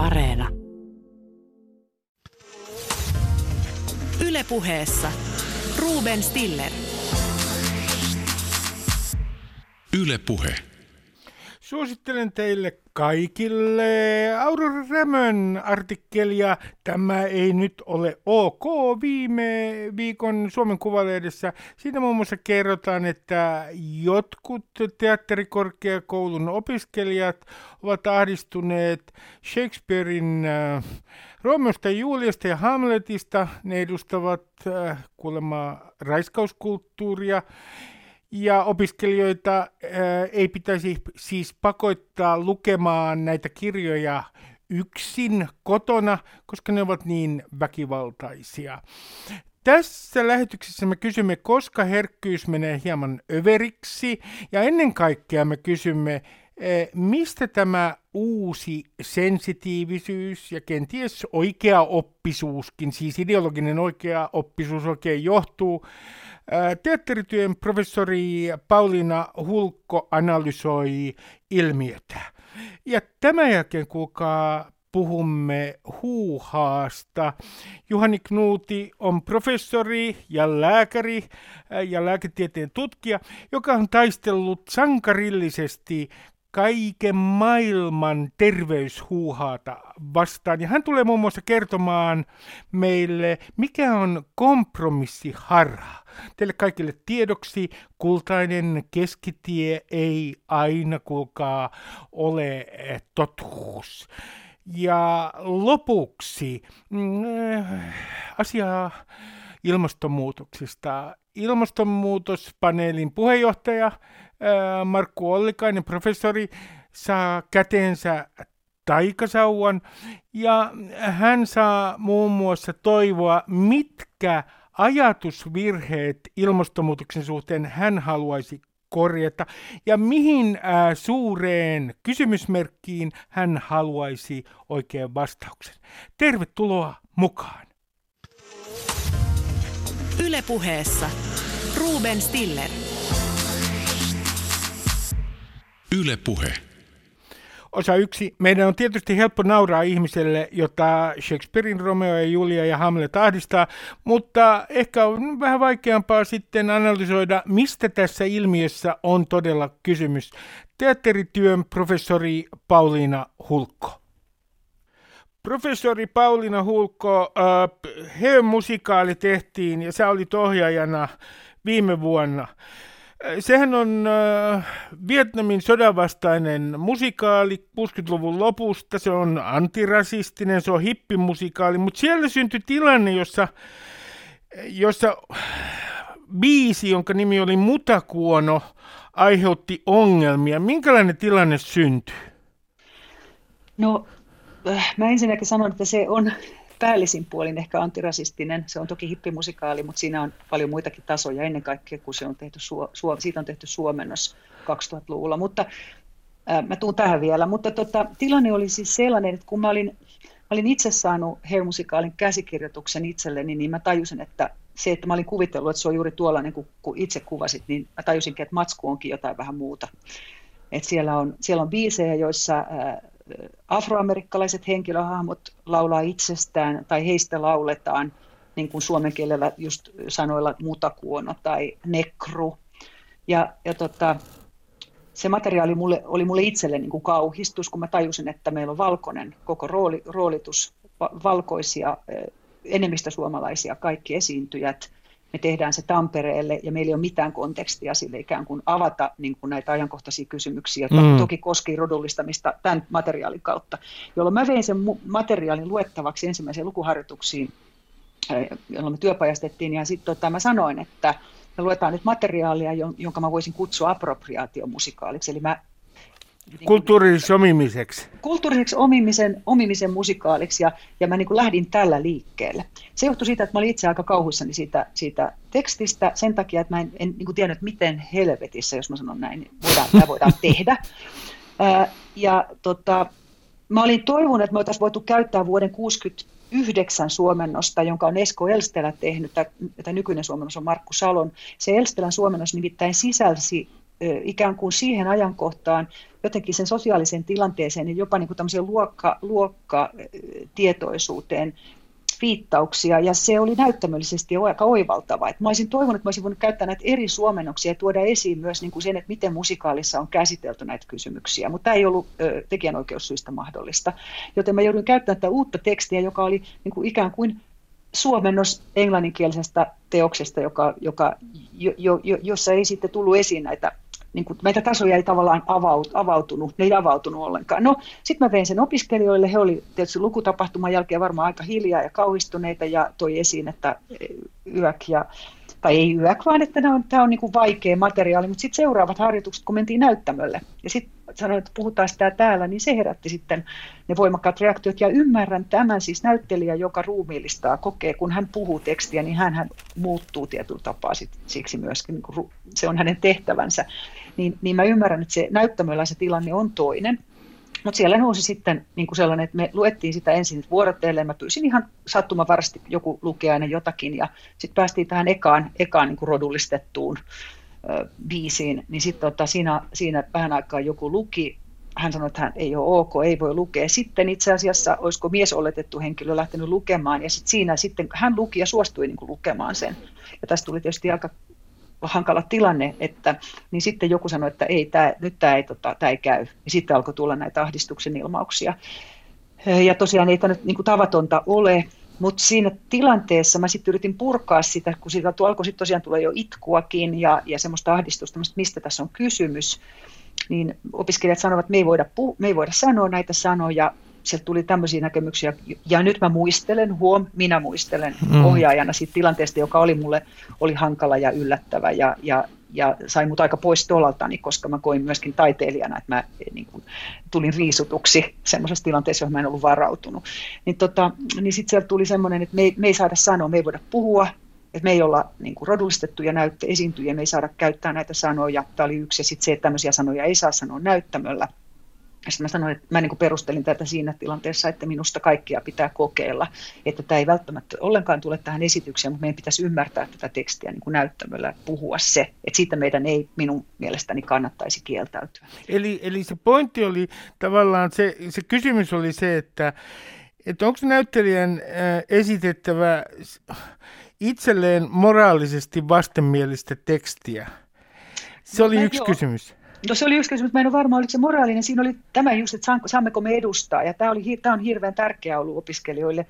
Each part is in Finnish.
Areena. Ylepuheessa Ruben Stiller. Yle Puhe. Suosittelen teille kaikille Aurora Rämön artikkelia. Tämä ei nyt ole ok viime viikon Suomen Kuvalehdessä. Siinä muun muassa kerrotaan, että jotkut teatterikorkeakoulun opiskelijat ovat ahdistuneet Shakespearein äh, Romeosta, Juliasta ja Hamletista. Ne edustavat äh, kuulemma raiskauskulttuuria ja opiskelijoita ää, ei pitäisi siis pakottaa lukemaan näitä kirjoja yksin kotona, koska ne ovat niin väkivaltaisia. Tässä lähetyksessä me kysymme, koska herkkyys menee hieman överiksi, ja ennen kaikkea me kysymme, mistä tämä uusi sensitiivisyys ja kenties oikea oppisuuskin, siis ideologinen oikea oppisuus oikein johtuu, Teatterityön professori Pauliina Hulkko analysoi ilmiötä. Ja tämän jälkeen, kuulkaa, puhumme huuhaasta. Juhani Knuuti on professori ja lääkäri ja lääketieteen tutkija, joka on taistellut sankarillisesti kaiken maailman terveyshuuhaata vastaan. Ja hän tulee muun muassa kertomaan meille, mikä on kompromissiharha. Teille kaikille tiedoksi, kultainen keskitie ei aina kuulkaa ole totuus. Ja lopuksi mm, asiaa ilmastonmuutoksesta. Ilmastonmuutospaneelin puheenjohtaja Markku Ollikainen, professori, saa käteensä taikasauvan ja hän saa muun muassa toivoa, mitkä ajatusvirheet ilmastonmuutoksen suhteen hän haluaisi korjata ja mihin ää, suureen kysymysmerkkiin hän haluaisi oikean vastauksen. Tervetuloa mukaan. Ylepuheessa Ruben Stiller. Yle Puhe. Osa yksi. Meidän on tietysti helppo nauraa ihmiselle, jota Shakespearein Romeo ja Julia ja Hamlet ahdistaa, mutta ehkä on vähän vaikeampaa sitten analysoida, mistä tässä ilmiössä on todella kysymys. Teatterityön professori Pauliina Hulkko. Professori Pauliina Hulkko, äh, musikaali tehtiin ja sä olit ohjaajana viime vuonna. Sehän on äh, Vietnamin sodanvastainen musikaali 60-luvun lopusta. Se on antirasistinen, se on hippimusikaali, mutta siellä syntyi tilanne, jossa, jossa biisi, jonka nimi oli Mutakuono, aiheutti ongelmia. Minkälainen tilanne syntyi? No, mä ensinnäkin sanon, että se on päällisin puolin ehkä antirasistinen. Se on toki hippimusikaali, mutta siinä on paljon muitakin tasoja ennen kaikkea, kun se on tehty, siitä on tehty suomennos 2000-luvulla. Mutta ää, mä tuun tähän vielä. Mutta tota, tilanne oli siis sellainen, että kun mä olin, mä olin itse saanut Hair-musikaalin käsikirjoituksen itselleni, niin mä tajusin, että se, että mä olin kuvitellut, että se on juuri tuollainen kuin, kuin itse kuvasit, niin mä tajusinkin, että matsku onkin jotain vähän muuta. Et siellä, on, siellä on biisejä, joissa ää, afroamerikkalaiset henkilöhahmot laulaa itsestään tai heistä lauletaan, niin kuin suomen kielellä just sanoilla mutakuono tai nekru. Ja, ja tota, se materiaali mulle, oli mulle itselle niin kuin kauhistus, kun mä tajusin, että meillä on valkoinen koko rooli, roolitus, valkoisia, enemmistä suomalaisia, kaikki esiintyjät – me tehdään se Tampereelle ja meillä ei ole mitään kontekstia sille ikään kuin avata niin kuin näitä ajankohtaisia kysymyksiä, jotka mm. toki koski rodullistamista tämän materiaalin kautta, jolloin mä vein sen materiaalin luettavaksi ensimmäisiin lukuharjoituksiin, jolloin me työpajastettiin. Ja sitten tota, mä sanoin, että me luetaan nyt materiaalia, jonka mä voisin kutsua appropriaatiomusikaaliksi, eli mä kulttuuriseksi omimiseksi. Kulttuuriseksi omimisen, omimisen musikaaliksi ja, ja mä niin kuin lähdin tällä liikkeelle. Se johtui siitä, että mä olin itse aika kauhuissani siitä, siitä tekstistä sen takia, että mä en, en niin kuin tiennyt, miten helvetissä, jos mä sanon näin, niin voidaan, tämä voidaan tehdä. Ää, ja tota, mä olin toivonut, että me oltaisiin voitu käyttää vuoden 69 suomennosta, jonka on Esko Elstelä tehnyt, tämä nykyinen suomennos on Markku Salon. Se Elstelän suomennos nimittäin sisälsi ikään kuin siihen ajankohtaan jotenkin sen sosiaalisen tilanteeseen ja jopa niin kuin tämmöiseen luokka, luokkatietoisuuteen viittauksia, ja se oli näyttämöllisesti aika oivaltava. Et mä olisin toivonut, että mä olisin voinut käyttää näitä eri suomennoksia ja tuoda esiin myös niin kuin sen, että miten musikaalissa on käsitelty näitä kysymyksiä, mutta tämä ei ollut ö, tekijänoikeussyistä mahdollista. Joten mä joudun käyttämään tätä uutta tekstiä, joka oli niin kuin ikään kuin suomennos englanninkielisestä teoksesta, joka, joka, jo, jo, jossa ei sitten tullut esiin näitä niin kuin, meitä tasoja ei tavallaan avaut, avautunut, ne ei avautunut ollenkaan. No, sitten mä vein sen opiskelijoille, he oli tietysti lukutapahtuman jälkeen varmaan aika hiljaa ja kauhistuneita ja toi esiin, että yök ja tai ei yök, vaan että tämä on, tämä on niin kuin vaikea materiaali, mutta sitten seuraavat harjoitukset, kun mentiin näyttämölle, ja sitten sanoin, että puhutaan sitä täällä, niin se herätti sitten ne voimakkaat reaktiot, ja ymmärrän tämän siis näyttelijä, joka ruumiillistaa, kokee, kun hän puhuu tekstiä, niin hän, muuttuu tietyllä tapaa sit, siksi myöskin, niin kuin, se on hänen tehtävänsä, niin, niin mä ymmärrän, että se näyttämöllä se tilanne on toinen, mutta siellä nousi sitten niin kuin sellainen, että me luettiin sitä ensin vuorotteelle, mä pyysin ihan sattumavarasti joku lukea aina jotakin, ja sitten päästiin tähän ekaan, ekaan niin kuin rodullistettuun ö, biisiin, niin sitten tota, siinä, siinä vähän aikaa joku luki, hän sanoi, että hän ei ole ok, ei voi lukea. Sitten itse asiassa, olisiko mies oletettu henkilö lähtenyt lukemaan, ja sitten siinä sitten hän luki ja suostui niin kuin lukemaan sen. Ja tästä tuli tietysti aika hankala tilanne, että, niin sitten joku sanoi, että ei, tää, nyt tämä ei, tota, ei käy. Ja sitten alkoi tulla näitä ahdistuksen ilmauksia. Ja tosiaan ei tämä nyt niin kuin tavatonta ole, mutta siinä tilanteessa mä sitten yritin purkaa sitä, kun siitä alkoi sitten tosiaan tulla jo itkuakin ja, ja semmoista ahdistusta, mistä tässä on kysymys, niin opiskelijat sanovat, että me ei voida, puh- me ei voida sanoa näitä sanoja, sieltä tuli tämmöisiä näkemyksiä, ja nyt mä muistelen, huom, minä muistelen mm. ohjaajana siitä tilanteesta, joka oli mulle oli hankala ja yllättävä, ja, ja, ja sai mut aika pois tolaltani, koska mä koin myöskin taiteilijana, että mä niin kuin, tulin riisutuksi semmoisessa tilanteessa, johon mä en ollut varautunut. Niin, tota, niin sitten sieltä tuli semmoinen, että me ei, me ei saada sanoa, me ei voida puhua, että me ei olla niin kuin rodullistettuja näyttö esiintyjiä, me ei saada käyttää näitä sanoja. Tämä oli yksi, ja sitten se, että tämmöisiä sanoja ei saa sanoa näyttämöllä. Sitten mä sanoin, että mä niin perustelin tätä siinä tilanteessa, että minusta kaikkia pitää kokeilla, että tämä ei välttämättä ollenkaan tule tähän esitykseen, mutta meidän pitäisi ymmärtää tätä tekstiä niin kuin näyttämöllä puhua se, että siitä meidän ei minun mielestäni kannattaisi kieltäytyä. Eli, eli se pointti oli tavallaan, se, se kysymys oli se, että, että onko näyttelijän esitettävä itselleen moraalisesti vastenmielistä tekstiä? Se no, oli yksi joo. kysymys. No se oli yksi kysymys, mä en ole varma, oliko se moraalinen. Siinä oli tämä just, että saammeko me edustaa, ja tämä, oli, tämä on hirveän tärkeä ollut opiskelijoille.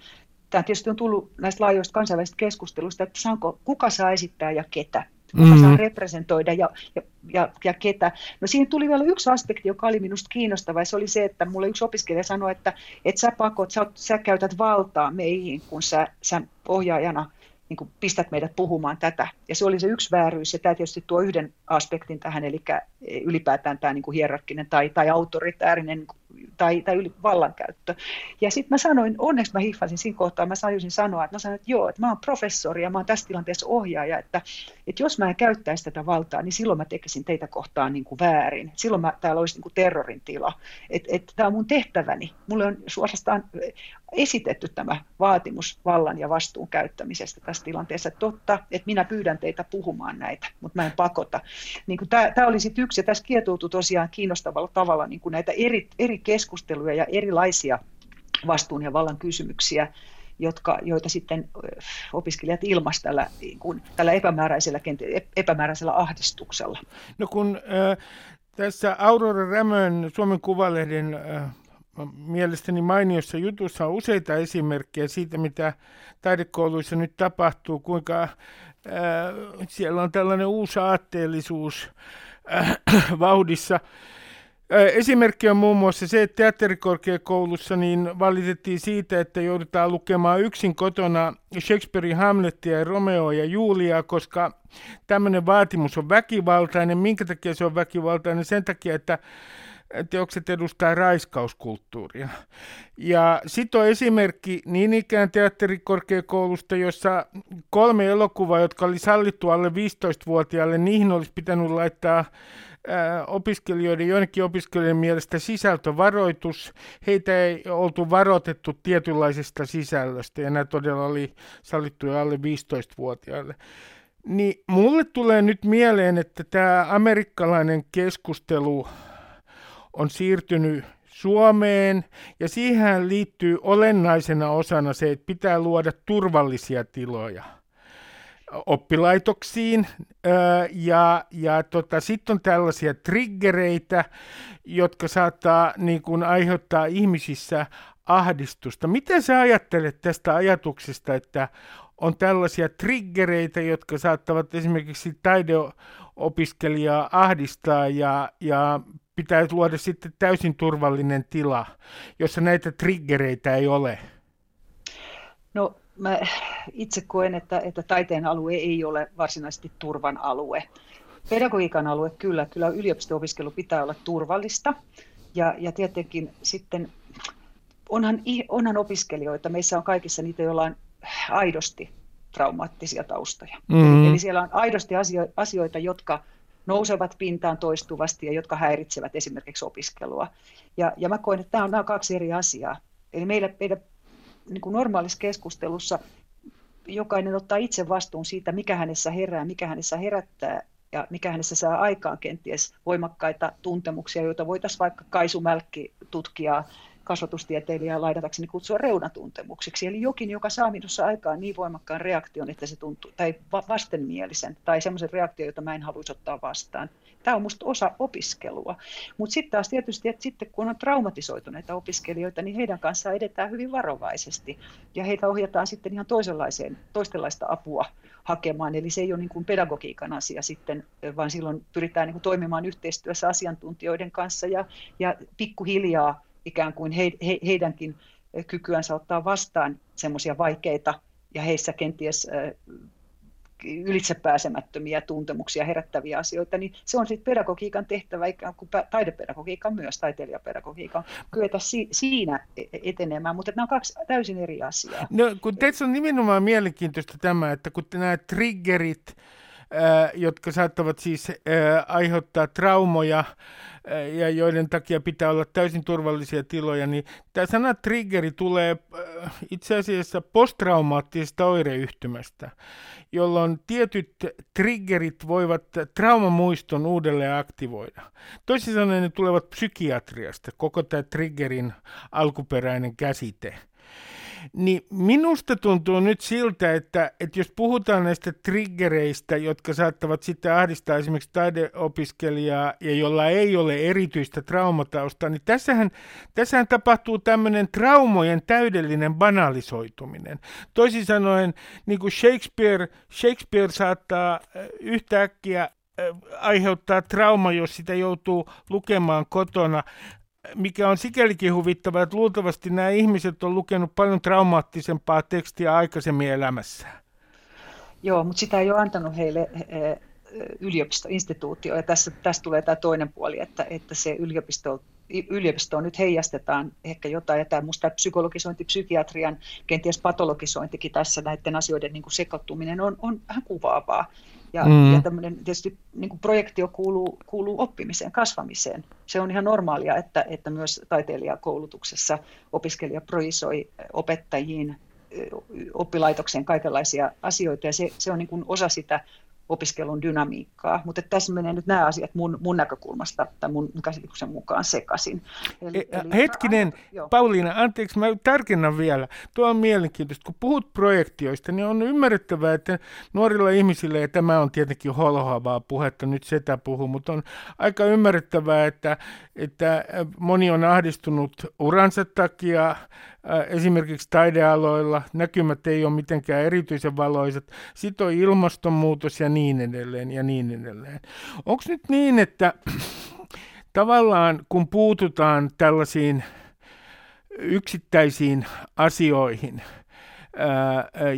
Tämä tietysti on tullut näistä laajoista kansainvälisistä keskusteluista, että saanko, kuka saa esittää ja ketä kuka mm-hmm. saa representoida ja, ja, ja, ja ketä. No siihen tuli vielä yksi aspekti, joka oli minusta kiinnostava, ja se oli se, että mulle yksi opiskelija sanoi, että, että sä pakot, sä, sä käytät valtaa meihin, kun sä, sä ohjaajana niin kuin pistät meidät puhumaan tätä. Ja se oli se yksi vääryys, ja tämä tietysti tuo yhden aspektin tähän, eli ylipäätään tämä niin kuin hierarkkinen tai, tai autoritäärinen tai, tai yli vallankäyttö. Ja sitten mä sanoin, onneksi mä hiffasin siinä kohtaa, mä sain sanoa, että mä sanoin, että joo, että mä oon professori ja mä oon tässä tilanteessa ohjaaja, että, että jos mä en käyttäisi tätä valtaa, niin silloin mä tekisin teitä kohtaan niin kuin väärin. Silloin mä, täällä olisi niin kuin terrorin tila. Että et, tämä on mun tehtäväni. Mulle on suorastaan esitetty tämä vaatimus vallan ja vastuun käyttämisestä tässä tilanteessa. Että totta, että minä pyydän teitä puhumaan näitä, mutta mä en pakota. Niin tämä oli sitten yksi, ja tässä kietoutui tosiaan kiinnostavalla tavalla niin kuin näitä eri, eri keskusteluja ja erilaisia vastuun ja vallan kysymyksiä, jotka, joita sitten opiskelijat ilmaisivat tällä, niin kuin, tällä epämääräisellä, epämääräisellä ahdistuksella. No kun äh, tässä Aurora Rämön Suomen Kuvalehden äh, mielestäni mainiossa jutussa on useita esimerkkejä siitä, mitä taidekouluissa nyt tapahtuu, kuinka äh, siellä on tällainen uusi aatteellisuus äh, vauhdissa. Esimerkki on muun muassa se, että teatterikorkeakoulussa niin valitettiin siitä, että joudutaan lukemaan yksin kotona Shakespearein Hamletia ja Romeo ja Julia, koska tämmöinen vaatimus on väkivaltainen. Minkä takia se on väkivaltainen? Sen takia, että teokset edustaa raiskauskulttuuria. Ja sitten on esimerkki niin ikään teatterikorkeakoulusta, jossa kolme elokuvaa, jotka oli sallittu alle 15-vuotiaille, niihin olisi pitänyt laittaa opiskelijoiden, joidenkin opiskelijoiden mielestä sisältövaroitus. Heitä ei oltu varoitettu tietynlaisesta sisällöstä, ja nämä todella oli sallittuja alle 15-vuotiaille. Niin mulle tulee nyt mieleen, että tämä amerikkalainen keskustelu on siirtynyt Suomeen ja siihen liittyy olennaisena osana se, että pitää luoda turvallisia tiloja oppilaitoksiin ja, ja tota, sitten on tällaisia triggereitä, jotka saattaa niin kun, aiheuttaa ihmisissä ahdistusta. Miten sä ajattelet tästä ajatuksesta, että on tällaisia triggereitä, jotka saattavat esimerkiksi taideopiskelijaa ahdistaa ja, ja pitää luoda sitten täysin turvallinen tila, jossa näitä triggereitä ei ole? No mä itse koen, että, että taiteen alue ei ole varsinaisesti turvan alue. Pedagogiikan alue kyllä, kyllä yliopisto-opiskelu pitää olla turvallista. Ja, ja tietenkin sitten onhan, onhan opiskelijoita, meissä on kaikissa niitä, joilla on aidosti traumaattisia taustoja. Mm-hmm. Eli siellä on aidosti asioita, jotka nousevat pintaan toistuvasti ja jotka häiritsevät esimerkiksi opiskelua. Ja, ja mä koen, että tämä on, nämä on kaksi eri asiaa. Eli meillä, meidän niin kuin normaalissa keskustelussa jokainen ottaa itse vastuun siitä, mikä hänessä herää, mikä hänessä herättää ja mikä hänessä saa aikaan kenties voimakkaita tuntemuksia, joita voitaisiin vaikka Kaisu Mälkki tutkijaa kasvatustieteilijää laidatakseni kutsua reunatuntemuksiksi. Eli jokin, joka saa minussa aikaan niin voimakkaan reaktion, että se tuntuu, tai vastenmielisen, tai semmoisen reaktion, jota mä en haluaisi ottaa vastaan. Tämä on minusta osa opiskelua. Mutta sitten taas tietysti, että sitten kun on traumatisoituneita opiskelijoita, niin heidän kanssaan edetään hyvin varovaisesti. Ja heitä ohjataan sitten ihan toisenlaiseen, toistenlaista apua hakemaan. Eli se ei ole niin kuin pedagogiikan asia sitten, vaan silloin pyritään niin kuin toimimaan yhteistyössä asiantuntijoiden kanssa ja, ja pikkuhiljaa ikään kuin he, he, heidänkin kykyänsä ottaa vastaan semmoisia vaikeita ja heissä kenties ylitsepääsemättömiä tuntemuksia herättäviä asioita, niin se on sitten pedagogiikan tehtävä, ikään kuin taidepedagogiikan myös, taiteilijapedagogiikan, kyetä si- siinä e-, etenemään, mutta nämä on kaksi täysin eri asiaa. No, kun teistä on nimenomaan mielenkiintoista tämä, että kun nämä triggerit, jotka saattavat siis aiheuttaa traumoja, ja joiden takia pitää olla täysin turvallisia tiloja, niin tämä sana triggeri tulee itse asiassa posttraumaattisesta oireyhtymästä, jolloin tietyt triggerit voivat traumamuiston uudelleen aktivoida. Toisin sanoen ne tulevat psykiatriasta, koko tämä triggerin alkuperäinen käsite – niin minusta tuntuu nyt siltä, että, että jos puhutaan näistä triggereistä, jotka saattavat sitten ahdistaa esimerkiksi taideopiskelijaa ja jolla ei ole erityistä traumatausta, niin tässähän, tässähän tapahtuu tämmöinen traumojen täydellinen banalisoituminen. Toisin sanoen, niin kuin Shakespeare, Shakespeare saattaa yhtäkkiä aiheuttaa trauma, jos sitä joutuu lukemaan kotona mikä on sikälikin huvittavaa, että luultavasti nämä ihmiset on lukenut paljon traumaattisempaa tekstiä aikaisemmin elämässään. Joo, mutta sitä ei ole antanut heille yliopistoinstituutio. Ja tässä, tässä tulee tämä toinen puoli, että, että se yliopisto, yliopistoon nyt heijastetaan ehkä jotain. Ja tämä musta psykologisointi, psykiatrian, kenties patologisointikin tässä näiden asioiden niin kuin sekoittuminen on, on vähän kuvaavaa. Ja, mm. ja tämmöinen tietysti niin kuin projektio kuuluu, kuuluu oppimiseen, kasvamiseen. Se on ihan normaalia, että, että myös taiteilijakoulutuksessa opiskelija projisoi opettajiin, oppilaitokseen kaikenlaisia asioita, ja se, se on niin kuin osa sitä opiskelun dynamiikkaa. Mutta tässä menee nyt nämä asiat mun, mun näkökulmasta tai mun käsityksen mukaan sekaisin. Eli, e, eli Hetkinen, a, Pauliina, anteeksi, mä tarkennan vielä. Tuo on mielenkiintoista. Kun puhut projektioista, niin on ymmärrettävää, että nuorilla ihmisillä, ja tämä on tietenkin holhoavaa puhetta, nyt sitä puhuu, mutta on aika ymmärrettävää, että, että moni on ahdistunut uransa takia, esimerkiksi taidealoilla, näkymät ei ole mitenkään erityisen valoiset, sitten on ilmastonmuutos ja niin edelleen ja niin edelleen. Onko nyt niin, että tavallaan kun puututaan tällaisiin yksittäisiin asioihin,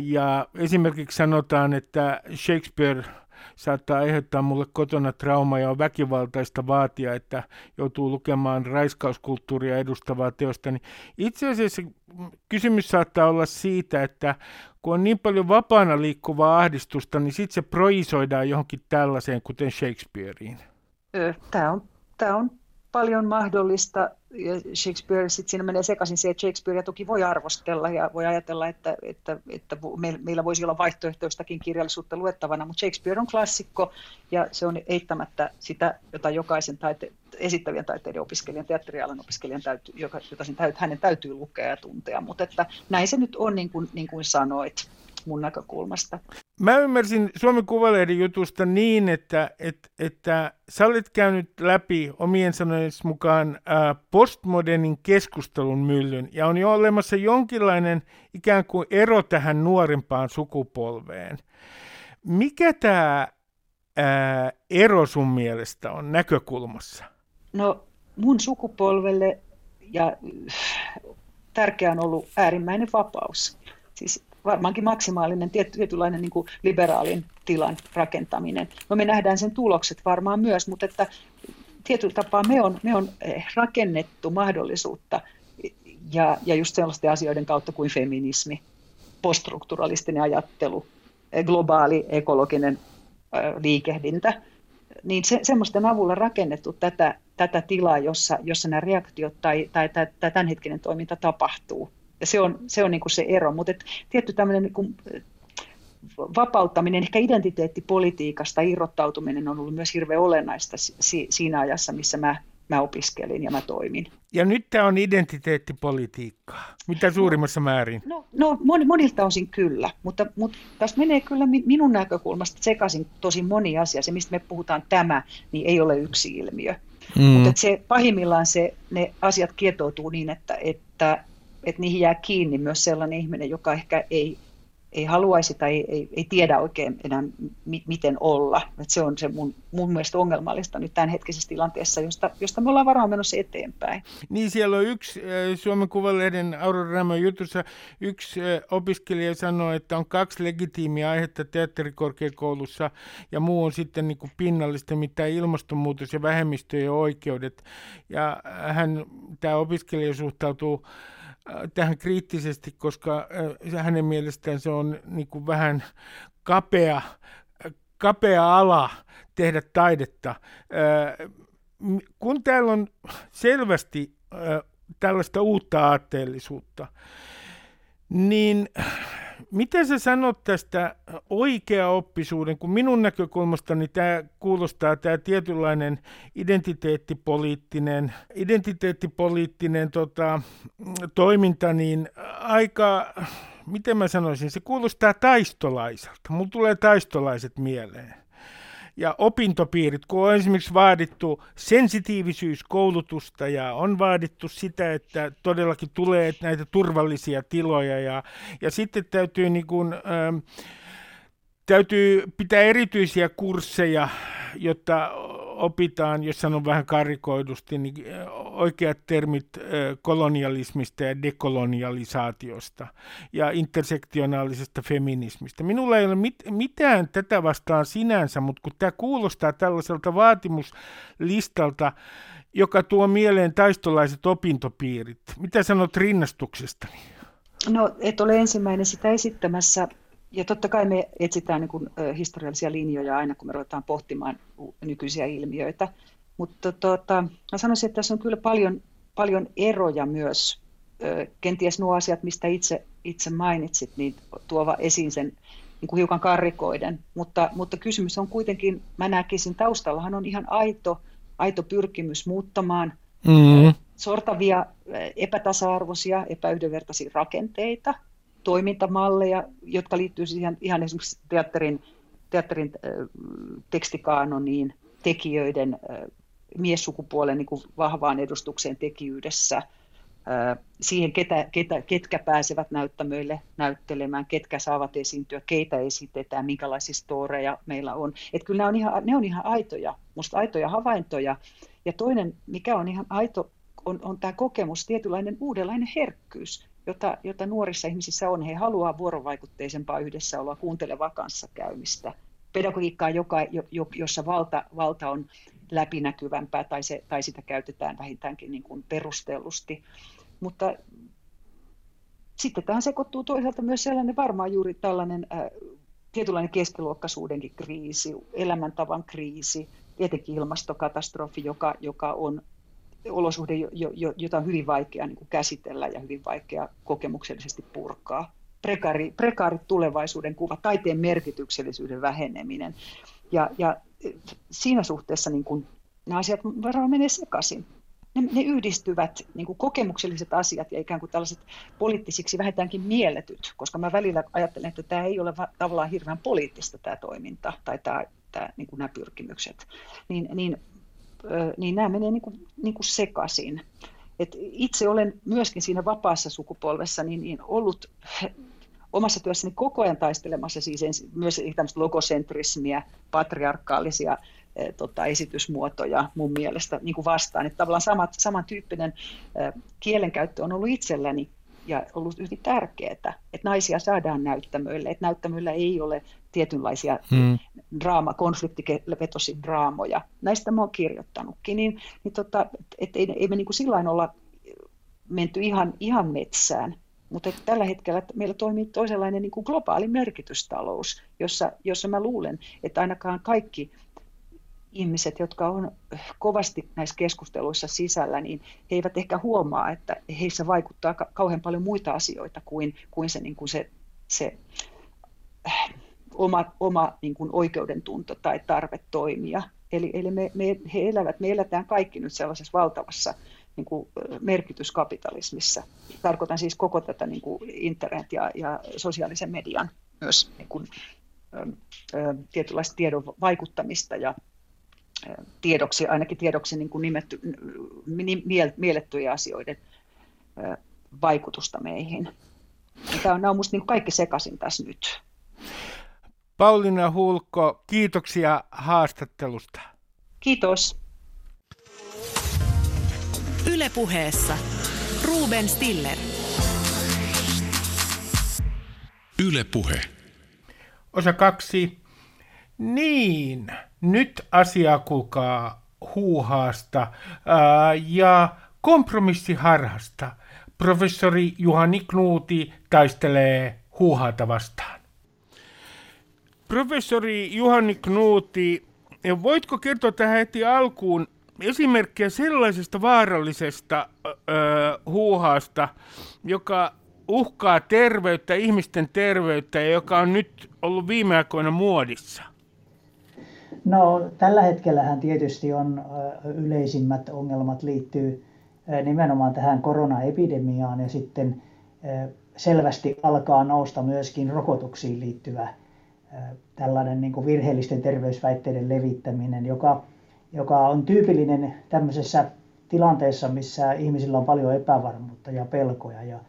ja esimerkiksi sanotaan, että Shakespeare – saattaa aiheuttaa mulle kotona trauma ja on väkivaltaista vaatia, että joutuu lukemaan raiskauskulttuuria edustavaa teosta, niin itse asiassa kysymys saattaa olla siitä, että kun on niin paljon vapaana liikkuvaa ahdistusta, niin sitten se projisoidaan johonkin tällaiseen, kuten Shakespeareen. Tämä on, tämä on paljon mahdollista. Ja Shakespeare, sit siinä menee sekaisin se, että Shakespearea toki voi arvostella ja voi ajatella, että, että, että meillä voisi olla vaihtoehtoistakin kirjallisuutta luettavana, mutta Shakespeare on klassikko ja se on eittämättä sitä, jota jokaisen taite, esittävien taiteiden opiskelijan, teatterialan opiskelijan, täytyy, joka, jota sen täytyy, hänen täytyy lukea ja tuntea. Mutta että näin se nyt on, niin kuin, niin kuin sanoit mun näkökulmasta. Mä ymmärsin Suomen Kuvalehden jutusta niin, että, että, että sä olet käynyt läpi omien sanojen mukaan postmodernin keskustelun myllyn ja on jo olemassa jonkinlainen ikään kuin ero tähän nuorempaan sukupolveen. Mikä tämä ero sun mielestä on näkökulmassa? No mun sukupolvelle ja tärkeää on ollut äärimmäinen vapaus. Siis varmaankin maksimaalinen tietynlainen niin kuin liberaalin tilan rakentaminen. No me nähdään sen tulokset varmaan myös, mutta että tietyllä tapaa me on, me on eh, rakennettu mahdollisuutta ja, ja just sellaisten asioiden kautta kuin feminismi, poststrukturalistinen ajattelu, eh, globaali ekologinen liikehdintä, niin se, semmoisten avulla rakennettu tätä, tätä tilaa, jossa, jossa nämä reaktiot tai, tai, tai, tai tämänhetkinen toiminta tapahtuu. Ja se on se, on niin kuin se ero. Mutta tietty tämmöinen niin kuin vapauttaminen, ehkä identiteettipolitiikasta irrottautuminen on ollut myös hirveän olennaista si- siinä ajassa, missä mä, mä opiskelin ja mä toimin. Ja nyt tämä on identiteettipolitiikkaa. Mitä suurimmassa no, määrin? No, no monilta osin kyllä, mutta, mutta tässä menee kyllä minun näkökulmasta sekaisin tosi moni asia. Se, mistä me puhutaan tämä, niin ei ole yksi ilmiö. Mm. Mutta se, pahimmillaan se, ne asiat kietoutuu niin, että, että että niihin jää kiinni myös sellainen ihminen, joka ehkä ei, ei haluaisi tai ei, ei, ei tiedä oikein enää, mi, miten olla. Et se on se mun, mun mielestä ongelmallista nyt tämänhetkisessä tilanteessa, josta, josta me ollaan varmaan menossa eteenpäin. Niin, siellä on yksi äh, Suomen Kuvalehden Aurora jutussa, yksi äh, opiskelija sanoi, että on kaksi legitiimiä aihetta teatterikorkeakoulussa ja muu on sitten niin kuin pinnallista, mitä ilmastonmuutos ja vähemmistöjen oikeudet. Ja hän, tämä opiskelija suhtautuu tähän kriittisesti, koska hänen mielestään se on niin kuin vähän kapea, kapea ala tehdä taidetta. Kun täällä on selvästi tällaista uutta aatteellisuutta, niin Miten sä sanot tästä oikeaoppisuuden, kun minun näkökulmastani tämä kuulostaa tämä tietynlainen identiteettipoliittinen, identiteettipoliittinen tota, toiminta, niin aika, miten mä sanoisin, se kuulostaa taistolaiselta. Mulla tulee taistolaiset mieleen ja opintopiirit, kun on esimerkiksi vaadittu sensitiivisyyskoulutusta ja on vaadittu sitä, että todellakin tulee näitä turvallisia tiloja ja, ja sitten täytyy niin kuin, ähm, täytyy pitää erityisiä kursseja, jotta opitaan, jos sanon vähän karikoidusti, niin oikeat termit kolonialismista ja dekolonialisaatiosta ja intersektionaalisesta feminismistä. Minulla ei ole mit, mitään tätä vastaan sinänsä, mutta kun tämä kuulostaa tällaiselta vaatimuslistalta, joka tuo mieleen taistolaiset opintopiirit. Mitä sanot rinnastuksestani? No, et ole ensimmäinen sitä esittämässä ja totta kai me etsitään niin kuin, historiallisia linjoja aina, kun me ruvetaan pohtimaan nykyisiä ilmiöitä. Mutta tota, mä sanoisin, että tässä on kyllä paljon, paljon eroja myös. Kenties nuo asiat, mistä itse, itse mainitsit, niin tuova esiin sen niin kuin hiukan karrikoiden. Mutta, mutta kysymys on kuitenkin, mä näkisin, taustallahan on ihan aito, aito pyrkimys muuttamaan mm-hmm. sortavia, epätasa-arvoisia, epäyhdenvertaisia rakenteita – toimintamalleja, jotka liittyy siihen ihan esimerkiksi teatterin, teatterin äh, tekstikaanoniin, tekijöiden äh, miessukupuolen niin kuin vahvaan edustukseen tekijyydessä, äh, siihen, ketä, ketä, ketkä pääsevät näyttämöille näyttelemään, ketkä saavat esiintyä, keitä esitetään, minkälaisia storeja meillä on. Että kyllä ne on ihan, ne on ihan aitoja, musta aitoja havaintoja. Ja toinen, mikä on ihan aito, on, on tämä kokemus, tietynlainen uudenlainen herkkyys jota, jota nuorissa ihmisissä on. He haluaa vuorovaikutteisempaa yhdessäoloa, kuuntelevaa kanssakäymistä, pedagogiikkaa, joka, jo, jossa valta, valta on läpinäkyvämpää tai, se, tai sitä käytetään vähintäänkin niin kuin perustellusti. Mutta sitten tähän sekoittuu toisaalta myös sellainen varmaan juuri tällainen äh, tietynlainen keskiluokkaisuudenkin kriisi, elämäntavan kriisi, tietenkin ilmastokatastrofi, joka, joka on olosuhde, jota on hyvin vaikea niin kuin käsitellä ja hyvin vaikea kokemuksellisesti purkaa. Prekaari, prekaarit tulevaisuuden kuva, taiteen merkityksellisyyden väheneminen. Ja, ja siinä suhteessa niin kuin, nämä asiat varmaan menee sekaisin. Ne, ne yhdistyvät niin kuin kokemukselliset asiat ja ikään kuin tällaiset poliittisiksi vähintäänkin mielletyt, koska mä välillä ajattelen, että tämä ei ole tavallaan hirveän poliittista tämä toiminta tai tämä, tämä, niin kuin nämä pyrkimykset. Niin, niin niin nämä menee niin kuin, niin kuin sekaisin. Et itse olen myöskin siinä vapaassa sukupolvessa niin, niin ollut omassa työssäni koko ajan taistelemassa siis ensi, myös tämmöistä logosentrismiä, patriarkaalisia tota, esitysmuotoja mun mielestä niin kuin vastaan. Että tavallaan samat, samantyyppinen e, kielenkäyttö on ollut itselläni ja ollut hyvin tärkeää, että naisia saadaan näyttämöille, että näyttämöillä ei ole tietynlaisia hmm. draama, konfliktivetosia draamoja. Näistä mä oon kirjoittanutkin, niin, niin tota, et ei, ei me niin kuin sillä olla menty ihan, ihan metsään, mutta että tällä hetkellä että meillä toimii toisenlainen niin kuin globaali merkitystalous, jossa, jossa mä luulen, että ainakaan kaikki ihmiset, jotka on kovasti näissä keskusteluissa sisällä, niin he eivät ehkä huomaa, että heissä vaikuttaa kauhean paljon muita asioita kuin, kuin se, niin kuin se, se äh, oma, oma niin kuin oikeudentunto tai tarve toimia. Eli, eli me, me, he elävät, me eletään kaikki nyt sellaisessa valtavassa niin kuin merkityskapitalismissa. Tarkoitan siis koko tätä niin kuin internet ja, ja sosiaalisen median myös niin kuin, ö, ö, tietynlaista tiedon vaikuttamista ja tiedoksi, ainakin tiedoksi niin kuin nimetty, miellettyjä asioiden vaikutusta meihin. Tämä on, nämä on minusta niin kaikki sekaisin tässä nyt. Pauliina Hulkko, kiitoksia haastattelusta. Kiitos. Ylepuheessa Ruben Stiller. Ylepuhe. Osa kaksi. Niin, nyt asia kuulkaa huuhaasta ää, ja kompromissiharhasta. Professori Juhani Knuuti taistelee huuhaata vastaan. Professori Juhani Knuuti, voitko kertoa tähän heti alkuun esimerkkejä sellaisesta vaarallisesta öö, huuhaasta, joka uhkaa terveyttä, ihmisten terveyttä ja joka on nyt ollut viime aikoina muodissa? No tällä hetkellähän tietysti on yleisimmät ongelmat liittyy nimenomaan tähän koronaepidemiaan ja sitten selvästi alkaa nousta myöskin rokotuksiin liittyvä tällainen niin kuin virheellisten terveysväitteiden levittäminen, joka, joka on tyypillinen tämmöisessä tilanteessa, missä ihmisillä on paljon epävarmuutta ja pelkoja. Ja,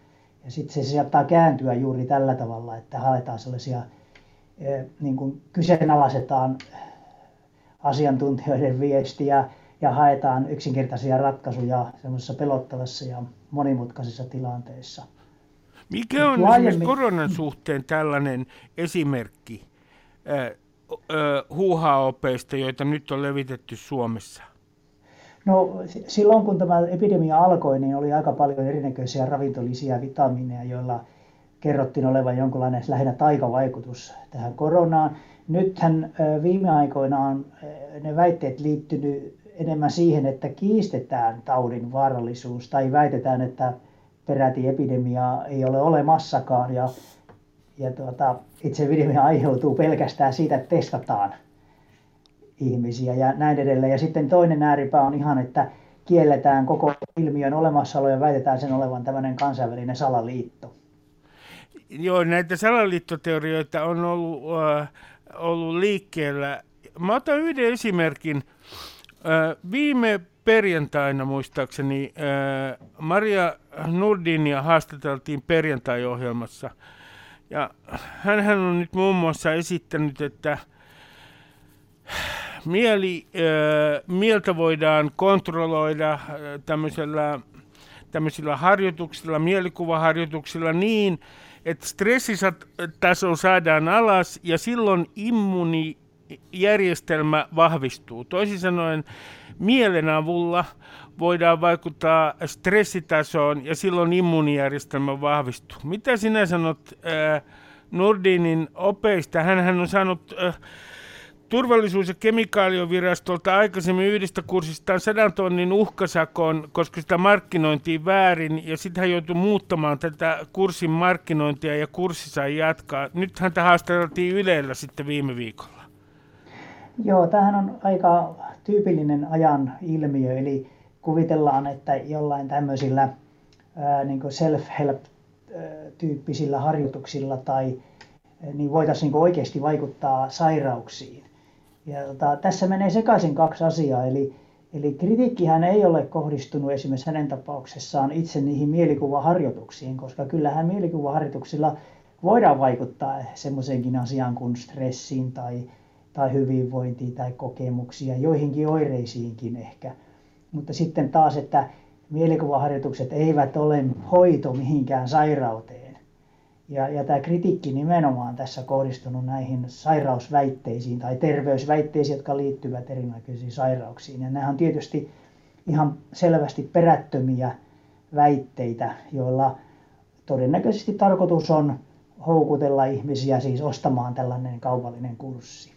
ja sitten se saattaa kääntyä juuri tällä tavalla, että haetaan sellaisia, niin kuin kyseenalaisetaan asiantuntijoiden viestiä ja haetaan yksinkertaisia ratkaisuja semmoisessa pelottavassa ja monimutkaisissa tilanteissa. Mikä on Laajemmin... esimerkiksi koronan suhteen tällainen esimerkki äh, äh, huuhaopeista, joita nyt on levitetty Suomessa? No silloin kun tämä epidemia alkoi, niin oli aika paljon erinäköisiä ravintolisia vitamiineja, joilla kerrottiin olevan jonkinlainen lähinnä taikavaikutus tähän koronaan. Nythän viime aikoina on ne väitteet liittynyt enemmän siihen, että kiistetään taudin vaarallisuus tai väitetään, että peräti epidemiaa ei ole olemassakaan ja, ja tuota, itse epidemia aiheutuu pelkästään siitä, että testataan ihmisiä ja näin edelleen. Ja sitten toinen ääripää on ihan, että kielletään koko ilmiön olemassaolo ja väitetään sen olevan tämmöinen kansainvälinen salaliitto. Joo, näitä salaliittoteorioita on ollut, äh, ollut liikkeellä. Mä otan yhden esimerkin. Viime perjantaina muistaakseni Maria Nurdinia haastateltiin perjantai-ohjelmassa. Ja hän on nyt muun muassa esittänyt, että mieli, mieltä voidaan kontrolloida tämmöisellä, tämmöisillä harjoituksilla, mielikuvaharjoituksilla niin, että stressitaso saadaan alas ja silloin immunijärjestelmä vahvistuu. Toisin sanoen mielen avulla voidaan vaikuttaa stressitasoon ja silloin immunijärjestelmä vahvistuu. Mitä sinä sanot äh, Nordinin opeista? Hän on saanut äh, turvallisuus- ja kemikaalivirastolta aikaisemmin yhdestä kurssistaan sadan tonnin uhkasakon, koska sitä markkinointiin väärin, ja sitten hän joutui muuttamaan tätä kurssin markkinointia, ja kurssi sai jatkaa. Nyt häntä haastateltiin Ylellä sitten viime viikolla. Joo, tämähän on aika tyypillinen ajan ilmiö, eli kuvitellaan, että jollain tämmöisillä niin self-help-tyyppisillä harjoituksilla tai niin voitaisiin niin oikeasti vaikuttaa sairauksiin. Ja tota, tässä menee sekaisin kaksi asiaa, eli, eli kritiikkihän ei ole kohdistunut esimerkiksi hänen tapauksessaan itse niihin mielikuvaharjoituksiin, koska kyllähän mielikuvaharjoituksilla voidaan vaikuttaa semmoisenkin asiaan kuin stressiin tai, tai hyvinvointiin tai kokemuksia, joihinkin oireisiinkin ehkä. Mutta sitten taas, että mielikuvaharjoitukset eivät ole hoito mihinkään sairauteen. Ja, ja tämä kritiikki nimenomaan tässä kohdistunut näihin sairausväitteisiin tai terveysväitteisiin, jotka liittyvät erinäköisiin sairauksiin. Ja nämä on tietysti ihan selvästi perättömiä väitteitä, joilla todennäköisesti tarkoitus on houkutella ihmisiä siis ostamaan tällainen kaupallinen kurssi.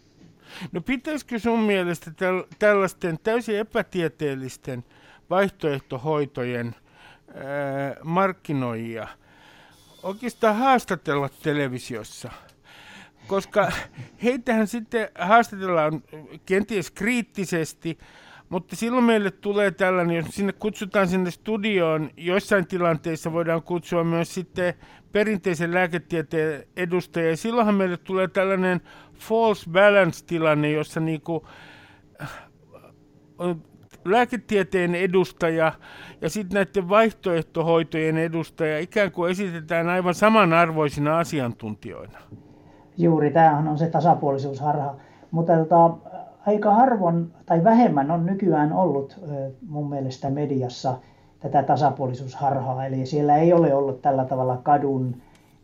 No pitäisikö sun mielestä tällaisten täysin epätieteellisten vaihtoehtohoitojen markkinoijia oikeastaan haastatella televisiossa? Koska heitähän sitten haastatellaan kenties kriittisesti, mutta silloin meille tulee tällainen, jos sinne kutsutaan sinne studioon, joissain tilanteissa voidaan kutsua myös sitten perinteisen lääketieteen edustajia. Silloinhan meille tulee tällainen false balance-tilanne, jossa niinku on lääketieteen edustaja ja sitten näiden vaihtoehtohoitojen edustaja ikään kuin esitetään aivan samanarvoisina asiantuntijoina. Juuri, tämähän on se tasapuolisuusharha. Mutta tota, aika harvoin tai vähemmän on nykyään ollut mun mielestä mediassa tätä tasapuolisuusharhaa. Eli siellä ei ole ollut tällä tavalla kadun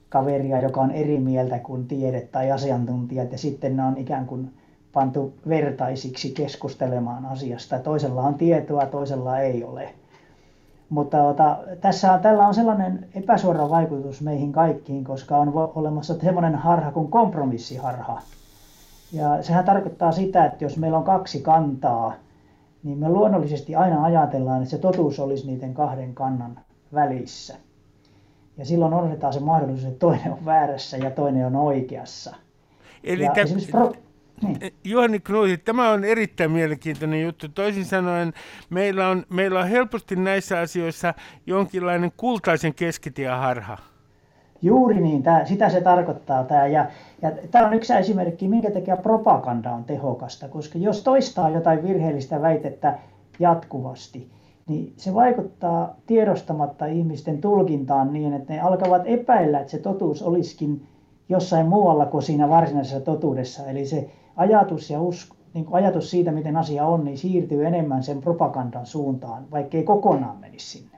kaveria, joka on eri mieltä kuin tiede tai asiantuntijat, ja sitten ne on ikään kuin pantu vertaisiksi keskustelemaan asiasta. Toisella on tietoa, toisella ei ole. Mutta ota, tässä on, tällä on sellainen epäsuora vaikutus meihin kaikkiin, koska on olemassa sellainen harha kuin kompromissiharha. Ja sehän tarkoittaa sitä, että jos meillä on kaksi kantaa, niin me luonnollisesti aina ajatellaan, että se totuus olisi niiden kahden kannan välissä. Ja silloin odotetaan se mahdollisuus, että toinen on väärässä ja toinen on oikeassa. Eli ja te... pro... niin. Eh, Juhani Knuusi, tämä on erittäin mielenkiintoinen juttu. Toisin sanoen, meillä on, meillä on helposti näissä asioissa jonkinlainen kultaisen keskitien harha. Juuri niin, tämä, sitä se tarkoittaa tämä. Ja, ja tämä on yksi esimerkki, minkä takia propaganda on tehokasta, koska jos toistaa jotain virheellistä väitettä jatkuvasti, niin se vaikuttaa tiedostamatta ihmisten tulkintaan niin, että ne alkavat epäillä, että se totuus olisikin jossain muualla kuin siinä varsinaisessa totuudessa. Eli se ajatus ja usko, niin kuin ajatus siitä, miten asia on, niin siirtyy enemmän sen propagandan suuntaan, vaikkei kokonaan menisi sinne.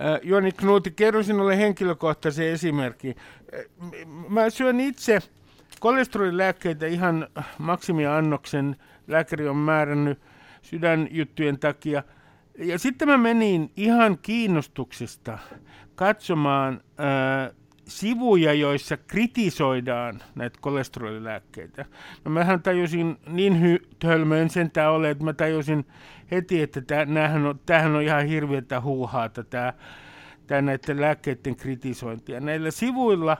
Äh, Joni Knuuti, kerro sinulle henkilökohtaisen esimerkin. Äh, mä syön itse kolesterolilääkkeitä ihan maksimiannoksen. Lääkäri on määrännyt sydänjuttujen takia. Ja sitten mä menin ihan kiinnostuksesta katsomaan äh, sivuja, joissa kritisoidaan näitä kolesterolilääkkeitä. No mähän tajusin, niin hy- tölmöön sentään ole, että mä tajusin heti, että tämähän on, tämähän on ihan hirveätä huuhaata tämä, tämä näiden lääkkeiden kritisointia. Näillä sivuilla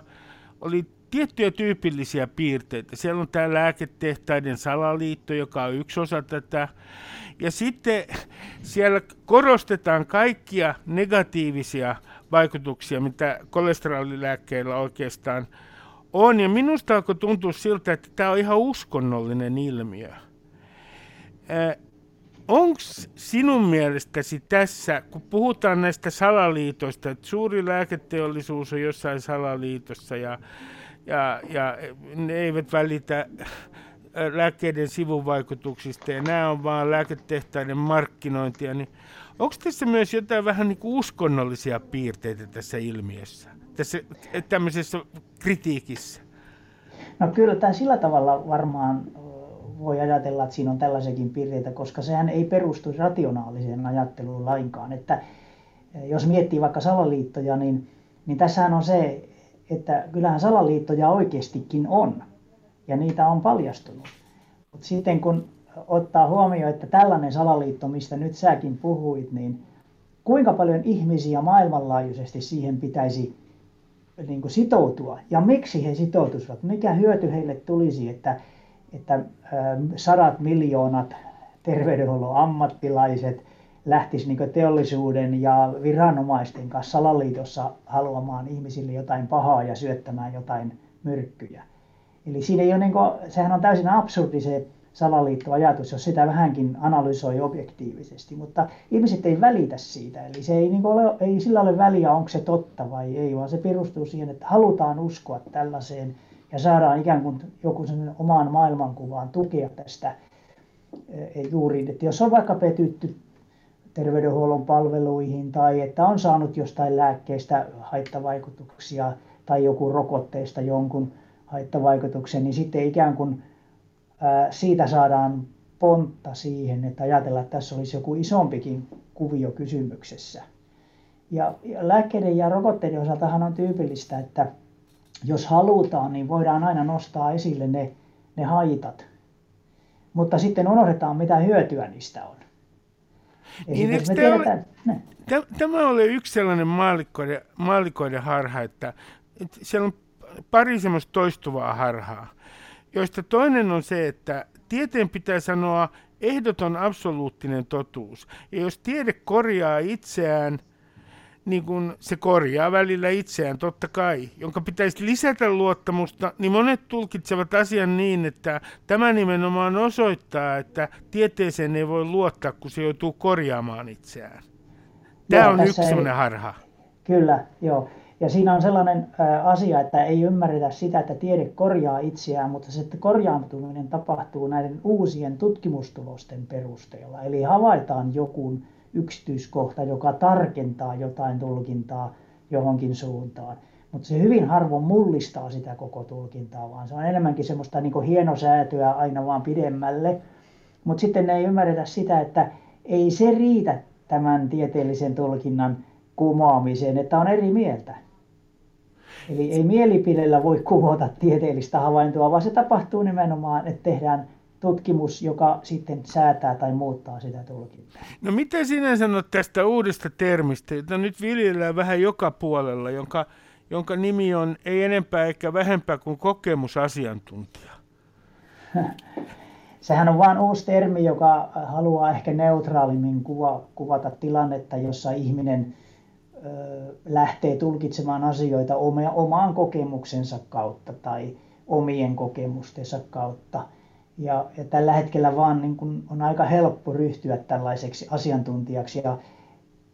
oli tiettyjä tyypillisiä piirteitä. Siellä on tämä lääketehtaiden salaliitto, joka on yksi osa tätä. Ja sitten siellä korostetaan kaikkia negatiivisia vaikutuksia, mitä kolesterolilääkkeillä oikeastaan on. Ja minusta alkoi tuntua siltä, että tämä on ihan uskonnollinen ilmiö. Onko sinun mielestäsi tässä, kun puhutaan näistä salaliitoista, että suuri lääketeollisuus on jossain salaliitossa ja, ja, ja ne eivät välitä lääkkeiden sivuvaikutuksista ja nämä on vain lääketehtaiden markkinointia, niin onko tässä myös jotain vähän niin kuin uskonnollisia piirteitä tässä ilmiössä, tässä tämmöisessä kritiikissä? No kyllä tämä sillä tavalla varmaan voi ajatella, että siinä on tällaisiakin piirteitä, koska sehän ei perustu rationaaliseen ajatteluun lainkaan. Että jos miettii vaikka salaliittoja, niin, niin tässähän on se, että kyllähän salaliittoja oikeastikin on ja niitä on paljastunut. Mutta sitten kun ottaa huomioon, että tällainen salaliitto, mistä nyt säkin puhuit, niin kuinka paljon ihmisiä maailmanlaajuisesti siihen pitäisi niin kuin sitoutua ja miksi he sitoutuisivat, mikä hyöty heille tulisi, että, että sadat miljoonat terveydenhuollon ammattilaiset lähtis niin teollisuuden ja viranomaisten kanssa salaliitossa haluamaan ihmisille jotain pahaa ja syöttämään jotain myrkkyjä. Eli siinä ei ole niin kuin, sehän on täysin absurdi se salaliittoajatus, jos sitä vähänkin analysoi objektiivisesti, mutta ihmiset ei välitä siitä, eli se ei, niin ole, ei sillä ole väliä, onko se totta vai ei, vaan se perustuu siihen, että halutaan uskoa tällaiseen ja saadaan ikään kuin joku sen omaan maailmankuvaan tukea tästä e, juuri, että jos on vaikka petytty terveydenhuollon palveluihin tai että on saanut jostain lääkkeestä haittavaikutuksia tai joku rokotteista jonkun haittavaikutuksen, niin sitten ikään kuin siitä saadaan pontta siihen, että ajatellaan, että tässä olisi joku isompikin kuvio kysymyksessä. Ja lääkkeiden ja rokotteiden osaltahan on tyypillistä, että jos halutaan, niin voidaan aina nostaa esille ne, ne haitat. Mutta sitten unohdetaan, mitä hyötyä niistä on. Niin, tämä, tiedetään, ole, tämä oli yksi sellainen maallikoiden, maallikoiden harha, että, että siellä on pari semmoista toistuvaa harhaa joista toinen on se, että tieteen pitää sanoa ehdoton absoluuttinen totuus. Ja jos tiede korjaa itseään, niin kun se korjaa välillä itseään, totta kai, jonka pitäisi lisätä luottamusta, niin monet tulkitsevat asian niin, että tämä nimenomaan osoittaa, että tieteeseen ei voi luottaa, kun se joutuu korjaamaan itseään. Tämä joo, on yksi ei... harha. Kyllä, joo. Ja siinä on sellainen asia, että ei ymmärretä sitä, että tiede korjaa itseään, mutta se korjaantuminen tapahtuu näiden uusien tutkimustulosten perusteella. Eli havaitaan joku yksityiskohta, joka tarkentaa jotain tulkintaa johonkin suuntaan. Mutta se hyvin harvoin mullistaa sitä koko tulkintaa, vaan se on enemmänkin semmoista niin hienosäätöä aina vaan pidemmälle. Mutta sitten ei ymmärretä sitä, että ei se riitä tämän tieteellisen tulkinnan kumoamiseen, että on eri mieltä. Eli ei mielipiteellä voi kuvata tieteellistä havaintoa, vaan se tapahtuu nimenomaan, että tehdään tutkimus, joka sitten säätää tai muuttaa sitä tulkintaa. No mitä sinä sanot tästä uudesta termistä, jota nyt viljellään vähän joka puolella, jonka, jonka nimi on ei enempää eikä vähempää kuin kokemusasiantuntija? Sehän on vain uusi termi, joka haluaa ehkä neutraalimmin kuva, kuvata tilannetta, jossa ihminen lähtee tulkitsemaan asioita omaan kokemuksensa kautta tai omien kokemustensa kautta. Ja, ja tällä hetkellä vaan niin kun on aika helppo ryhtyä tällaiseksi asiantuntijaksi. Ja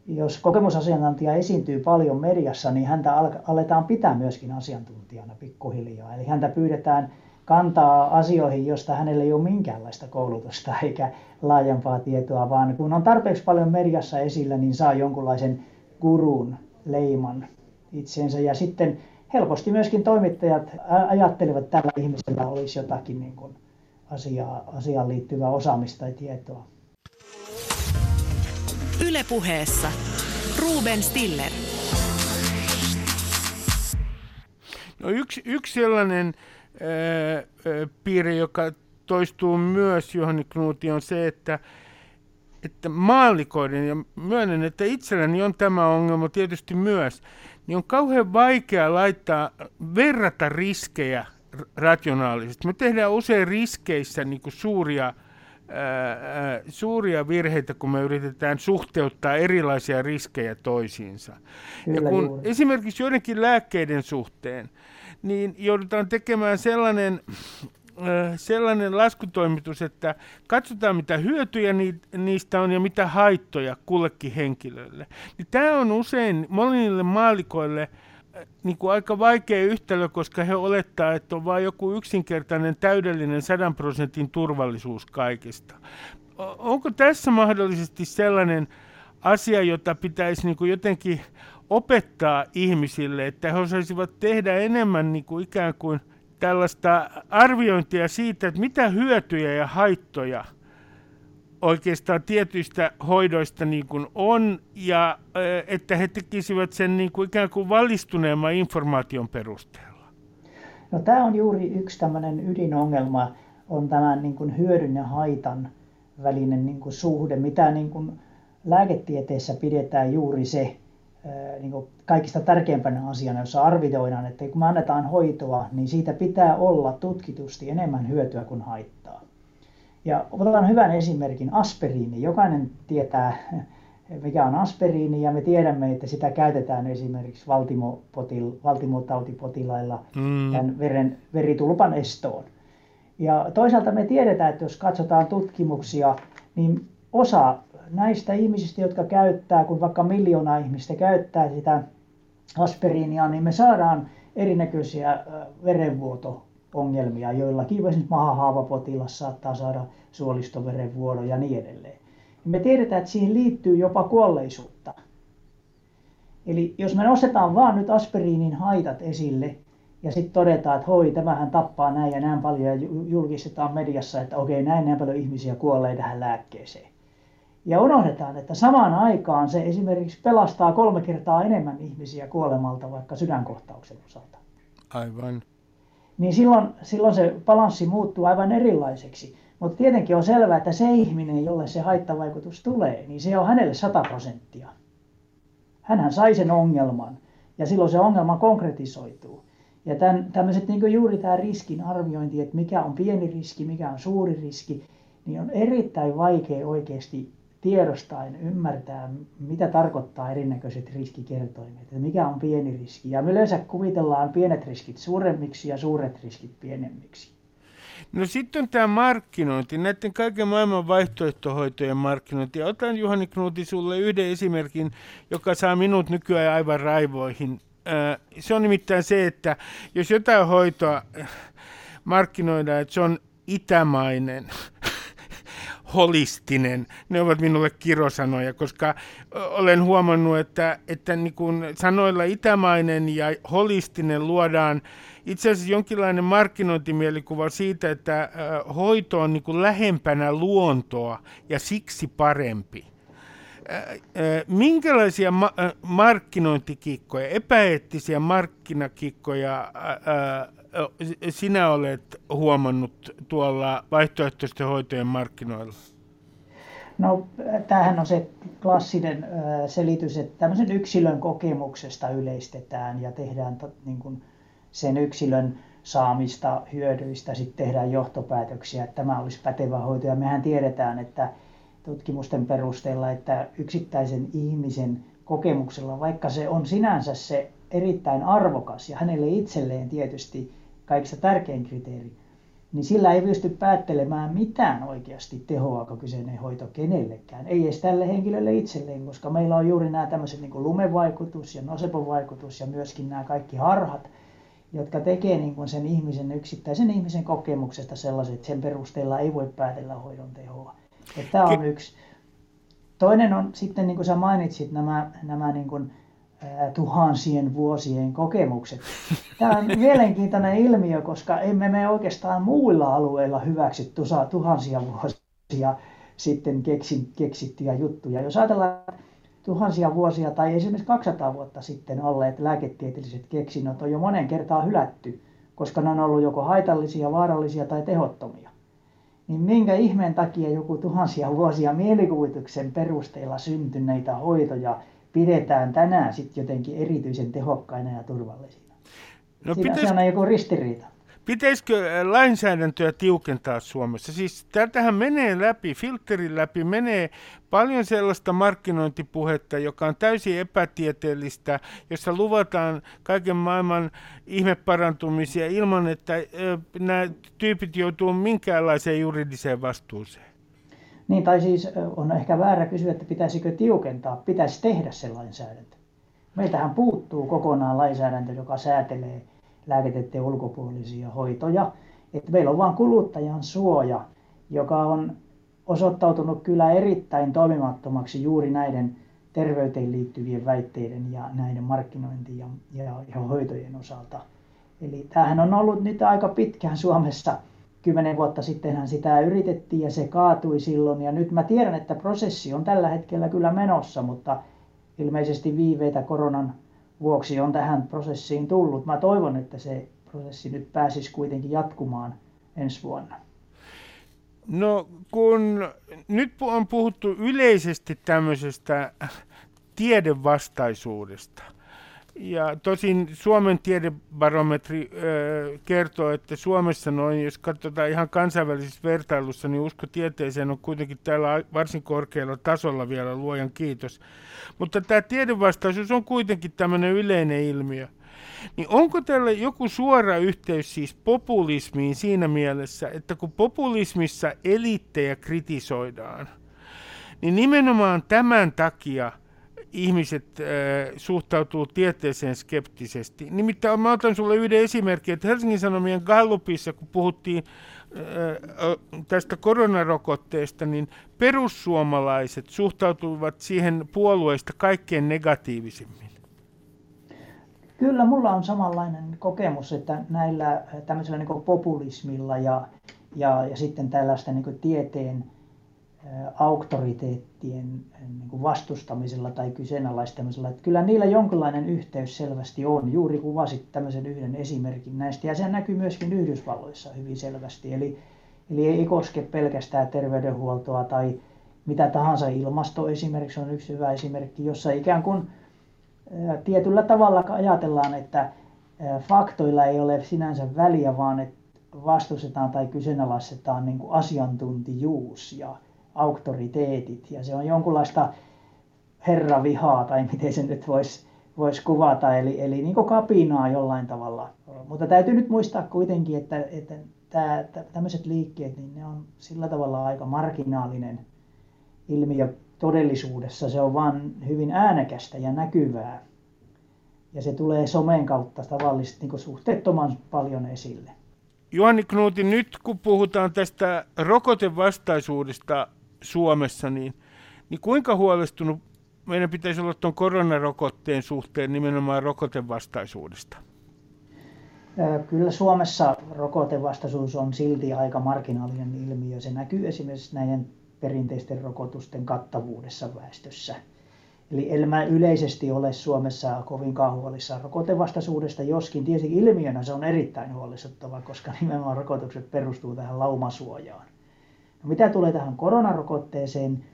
jos kokemusasiantuntija esiintyy paljon mediassa, niin häntä aletaan pitää myöskin asiantuntijana pikkuhiljaa. Eli häntä pyydetään kantaa asioihin, josta hänellä ei ole minkäänlaista koulutusta eikä laajempaa tietoa, vaan kun on tarpeeksi paljon mediassa esillä, niin saa jonkunlaisen gurun leiman itseensä. Ja sitten helposti myöskin toimittajat ajattelevat, että tällä ihmisellä olisi jotakin niin kuin asiaa, asiaan liittyvää osaamista tai tietoa. Ylepuheessa Ruben Stiller. No yksi, yksi sellainen ää, piirre, joka toistuu myös Johani Knuuti, on se, että että maallikoiden, ja myönnän, että itselläni on tämä ongelma tietysti myös, niin on kauhean vaikea laittaa, verrata riskejä rationaalisesti. Me tehdään usein riskeissä niin kuin suuria, ää, suuria virheitä, kun me yritetään suhteuttaa erilaisia riskejä toisiinsa. Kyllä ja kun juuri. esimerkiksi joidenkin lääkkeiden suhteen, niin joudutaan tekemään sellainen sellainen laskutoimitus, että katsotaan mitä hyötyjä niistä on ja mitä haittoja kullekin henkilölle. Niin tämä on usein monille maalikoille niin kuin aika vaikea yhtälö, koska he olettaa, että on vain joku yksinkertainen täydellinen sadan prosentin turvallisuus kaikesta. Onko tässä mahdollisesti sellainen asia, jota pitäisi niin kuin jotenkin opettaa ihmisille, että he osaisivat tehdä enemmän niin kuin ikään kuin – tällaista arviointia siitä, että mitä hyötyjä ja haittoja oikeastaan tietyistä hoidoista niin kuin on, ja että he tekisivät sen niin kuin ikään kuin valistuneemman informaation perusteella? No, tämä on juuri yksi tämmöinen ydinongelma on tämän niin kuin hyödyn ja haitan välinen niin kuin suhde, mitä niin kuin lääketieteessä pidetään juuri se niin kuin kaikista tärkeimpänä asiana, jossa arvioidaan, että kun me annetaan hoitoa, niin siitä pitää olla tutkitusti enemmän hyötyä kuin haittaa. Ja otetaan hyvän esimerkin, aspiriini. Jokainen tietää, mikä on aspiriini, ja me tiedämme, että sitä käytetään esimerkiksi valtimotautipotilailla mm. tämän veren, veritulpan estoon. Ja toisaalta me tiedetään, että jos katsotaan tutkimuksia, niin osa näistä ihmisistä, jotka käyttää, kun vaikka miljoona ihmistä käyttää sitä aspiriinia, niin me saadaan erinäköisiä verenvuoto-ongelmia. Joillakin esimerkiksi mahahaavapotilas saattaa saada suolistoverenvuodon ja niin edelleen. Me tiedetään, että siihen liittyy jopa kuolleisuutta. Eli jos me nostetaan vaan nyt aspiriinin haitat esille, ja sitten todetaan, että hoi, tämähän tappaa näin ja näin paljon ja julkistetaan mediassa, että okei, näin näin paljon ihmisiä kuolee tähän lääkkeeseen. Ja unohdetaan, että samaan aikaan se esimerkiksi pelastaa kolme kertaa enemmän ihmisiä kuolemalta vaikka sydänkohtauksen osalta. Aivan. Niin silloin, silloin se balanssi muuttuu aivan erilaiseksi. Mutta tietenkin on selvää, että se ihminen, jolle se haittavaikutus tulee, niin se on hänelle 100 prosenttia. Hänhän sai sen ongelman ja silloin se ongelma konkretisoituu. Ja tämän, tämmöiset niin juuri tämä riskin arviointi, että mikä on pieni riski, mikä on suuri riski, niin on erittäin vaikea oikeasti tiedostaen ymmärtää, mitä tarkoittaa erinäköiset riskikertoimet, että mikä on pieni riski. Ja me yleensä kuvitellaan pienet riskit suuremmiksi ja suuret riskit pienemmiksi. No sitten on tämä markkinointi, näiden kaiken maailman vaihtoehtohoitojen markkinointi. Otan Juhani Knuuti sulle yhden esimerkin, joka saa minut nykyään aivan raivoihin. Se on nimittäin se, että jos jotain hoitoa markkinoidaan, että se on itämainen, holistinen, ne ovat minulle kirosanoja, koska olen huomannut, että, että niin kuin sanoilla itämainen ja holistinen luodaan itse asiassa jonkinlainen markkinointimielikuva siitä, että hoito on niin kuin lähempänä luontoa ja siksi parempi. Minkälaisia ma- markkinointikikkoja, epäeettisiä markkinakikkoja sinä olet huomannut tuolla vaihtoehtoisten hoitojen markkinoilla? No, tämähän on se klassinen selitys, että tämmöisen yksilön kokemuksesta yleistetään ja tehdään niin kuin sen yksilön saamista hyödyistä sitten tehdään johtopäätöksiä, että tämä olisi pätevä hoito. Ja mehän tiedetään, että tutkimusten perusteella, että yksittäisen ihmisen kokemuksella, vaikka se on sinänsä se erittäin arvokas ja hänelle itselleen tietysti kaikista tärkein kriteeri, niin sillä ei pysty päättelemään mitään oikeasti tehoako kyseinen hoito kenellekään. Ei edes tälle henkilölle itselleen, koska meillä on juuri nämä tämmöiset niin lumevaikutus ja nosepovaikutus ja myöskin nämä kaikki harhat, jotka tekee niin kuin sen ihmisen, yksittäisen ihmisen kokemuksesta sellaiset, että sen perusteella ei voi päätellä hoidon tehoa. Että tämä on yksi. Toinen on sitten, niin kuin sä mainitsit, nämä, nämä niin kuin, tuhansien vuosien kokemukset. Tämä on mielenkiintoinen ilmiö, koska emme me oikeastaan muilla alueilla hyväksy tuhansia vuosia sitten keksin, keksittyjä juttuja. Jos ajatellaan tuhansia vuosia tai esimerkiksi 200 vuotta sitten olleet lääketieteelliset keksinnöt on jo monen kertaan hylätty, koska ne on ollut joko haitallisia, vaarallisia tai tehottomia. Niin minkä ihmeen takia joku tuhansia vuosia mielikuvituksen perusteella syntyneitä hoitoja pidetään tänään sitten jotenkin erityisen tehokkaina ja turvallisina. No, Siinä pitäis... on joku ristiriita. Pitäisikö äh, lainsäädäntöä tiukentaa Suomessa? Siis tätähän menee läpi, filterin läpi menee paljon sellaista markkinointipuhetta, joka on täysin epätieteellistä, jossa luvataan kaiken maailman ihmeparantumisia ilman, että äh, nämä tyypit joutuu minkäänlaiseen juridiseen vastuuseen. Niin, tai siis on ehkä väärä kysyä, että pitäisikö tiukentaa, pitäisi tehdä se lainsäädäntö. Meiltähän puuttuu kokonaan lainsäädäntö, joka säätelee lääketieteen ulkopuolisia hoitoja. Että meillä on vain kuluttajan suoja, joka on osoittautunut kyllä erittäin toimimattomaksi juuri näiden terveyteen liittyvien väitteiden ja näiden markkinointi- ja, ja, ja hoitojen osalta. Eli tämähän on ollut nyt aika pitkään Suomessa kymmenen vuotta sittenhän sitä yritettiin ja se kaatui silloin. Ja nyt mä tiedän, että prosessi on tällä hetkellä kyllä menossa, mutta ilmeisesti viiveitä koronan vuoksi on tähän prosessiin tullut. Mä toivon, että se prosessi nyt pääsisi kuitenkin jatkumaan ensi vuonna. No kun nyt on puhuttu yleisesti tämmöisestä tiedevastaisuudesta. Ja tosin Suomen tiedebarometri ö, kertoo, että Suomessa noin, jos katsotaan ihan kansainvälisessä vertailussa, niin usko tieteeseen on kuitenkin täällä varsin korkealla tasolla vielä, luojan kiitos. Mutta tämä tiedevastaisuus on kuitenkin tämmöinen yleinen ilmiö. Niin onko tällä joku suora yhteys siis populismiin siinä mielessä, että kun populismissa eliittejä kritisoidaan, niin nimenomaan tämän takia ihmiset äh, suhtautuu tieteeseen skeptisesti. Nimittäin mä otan sulle yhden esimerkin, että Helsingin Sanomien Gallupissa, kun puhuttiin äh, tästä koronarokotteesta, niin perussuomalaiset suhtautuivat siihen puolueista kaikkein negatiivisimmin. Kyllä, mulla on samanlainen kokemus, että näillä tämmöisellä niin populismilla ja, ja, ja sitten tällaista niin tieteen auktoriteettien niin vastustamisella tai kyseenalaistamisella. Että kyllä niillä jonkinlainen yhteys selvästi on. Juuri kuvasit tämmöisen yhden esimerkin näistä. Ja se näkyy myöskin Yhdysvalloissa hyvin selvästi. Eli, eli ei koske pelkästään terveydenhuoltoa tai mitä tahansa. Ilmasto esimerkiksi on yksi hyvä esimerkki, jossa ikään kuin tietyllä tavalla ajatellaan, että faktoilla ei ole sinänsä väliä, vaan että vastustetaan tai kyseenalaistetaan niin kuin asiantuntijuus ja auktoriteetit. Ja se on jonkunlaista herravihaa, tai miten se nyt voisi vois kuvata, eli, eli niin kuin kapinaa jollain tavalla. Mutta täytyy nyt muistaa kuitenkin, että, että tämä, tämmöiset liikkeet, niin ne on sillä tavalla aika marginaalinen ilmiö todellisuudessa se on vain hyvin äänekästä ja näkyvää. Ja se tulee somen kautta tavallisesti niin suhteettoman paljon esille. Juhani Knuuti, nyt kun puhutaan tästä rokotevastaisuudesta Suomessa, niin, niin kuinka huolestunut meidän pitäisi olla tuon koronarokotteen suhteen nimenomaan rokotevastaisuudesta? Kyllä Suomessa rokotevastaisuus on silti aika marginaalinen ilmiö. Se näkyy esimerkiksi näiden perinteisten rokotusten kattavuudessa väestössä. Eli en mä yleisesti ole Suomessa kovinkaan huolissaan rokotevastaisuudesta, joskin tietysti ilmiönä se on erittäin huolestuttava, koska nimenomaan rokotukset perustuu tähän laumasuojaan. Mitä tulee tähän koronarokotteeseen,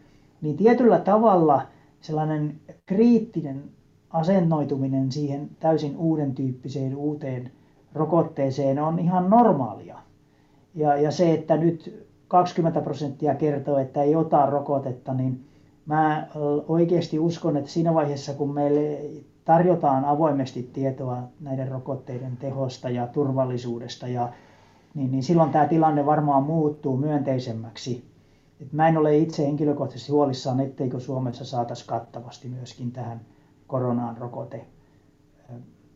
niin tietyllä tavalla sellainen kriittinen asennoituminen siihen täysin uuden tyyppiseen uuteen rokotteeseen on ihan normaalia. Ja, ja se, että nyt 20 prosenttia kertoo, että ei ota rokotetta, niin mä oikeasti uskon, että siinä vaiheessa, kun meille tarjotaan avoimesti tietoa näiden rokotteiden tehosta ja turvallisuudesta, ja, niin, niin silloin tämä tilanne varmaan muuttuu myönteisemmäksi. Et mä en ole itse henkilökohtaisesti huolissaan, etteikö Suomessa saataisiin kattavasti myöskin tähän koronaan rokote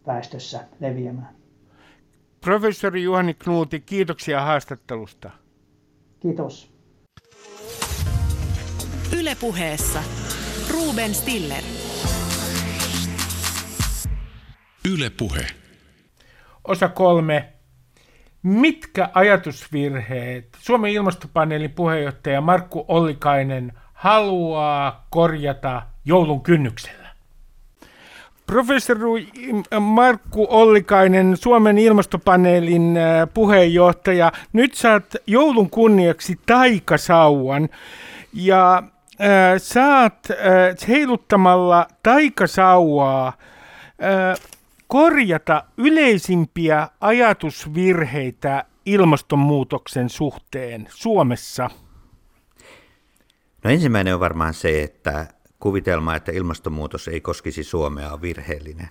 väestössä leviämään. Professori Juhani Knuuti, kiitoksia haastattelusta. Kiitos. Ylepuheessa Ruben Stiller. Ylepuhe. Osa kolme. Mitkä ajatusvirheet Suomen ilmastopaneelin puheenjohtaja Markku Ollikainen haluaa korjata joulun kynnyksellä? Professori Markku Ollikainen, Suomen ilmastopaneelin äh, puheenjohtaja. Nyt saat joulun kunniaksi taikasauvan ja äh, saat äh, heiluttamalla taikasauvaa äh, korjata yleisimpiä ajatusvirheitä ilmastonmuutoksen suhteen Suomessa. No ensimmäinen on varmaan se, että kuvitelma, että ilmastonmuutos ei koskisi Suomea, on virheellinen.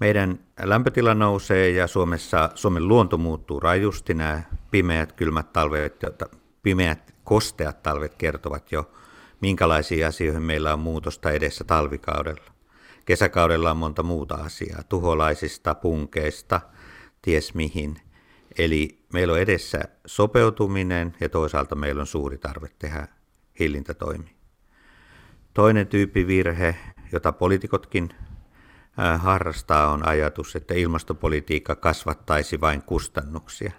Meidän lämpötila nousee ja Suomessa Suomen luonto muuttuu rajusti. Nämä pimeät, kylmät talvet, pimeät, kosteat talvet kertovat jo, minkälaisiin asioihin meillä on muutosta edessä talvikaudella. Kesäkaudella on monta muuta asiaa, tuholaisista, punkeista, ties mihin. Eli meillä on edessä sopeutuminen ja toisaalta meillä on suuri tarve tehdä hillintätoimia. Toinen tyyppi virhe, jota poliitikotkin harrastaa, on ajatus, että ilmastopolitiikka kasvattaisi vain kustannuksia.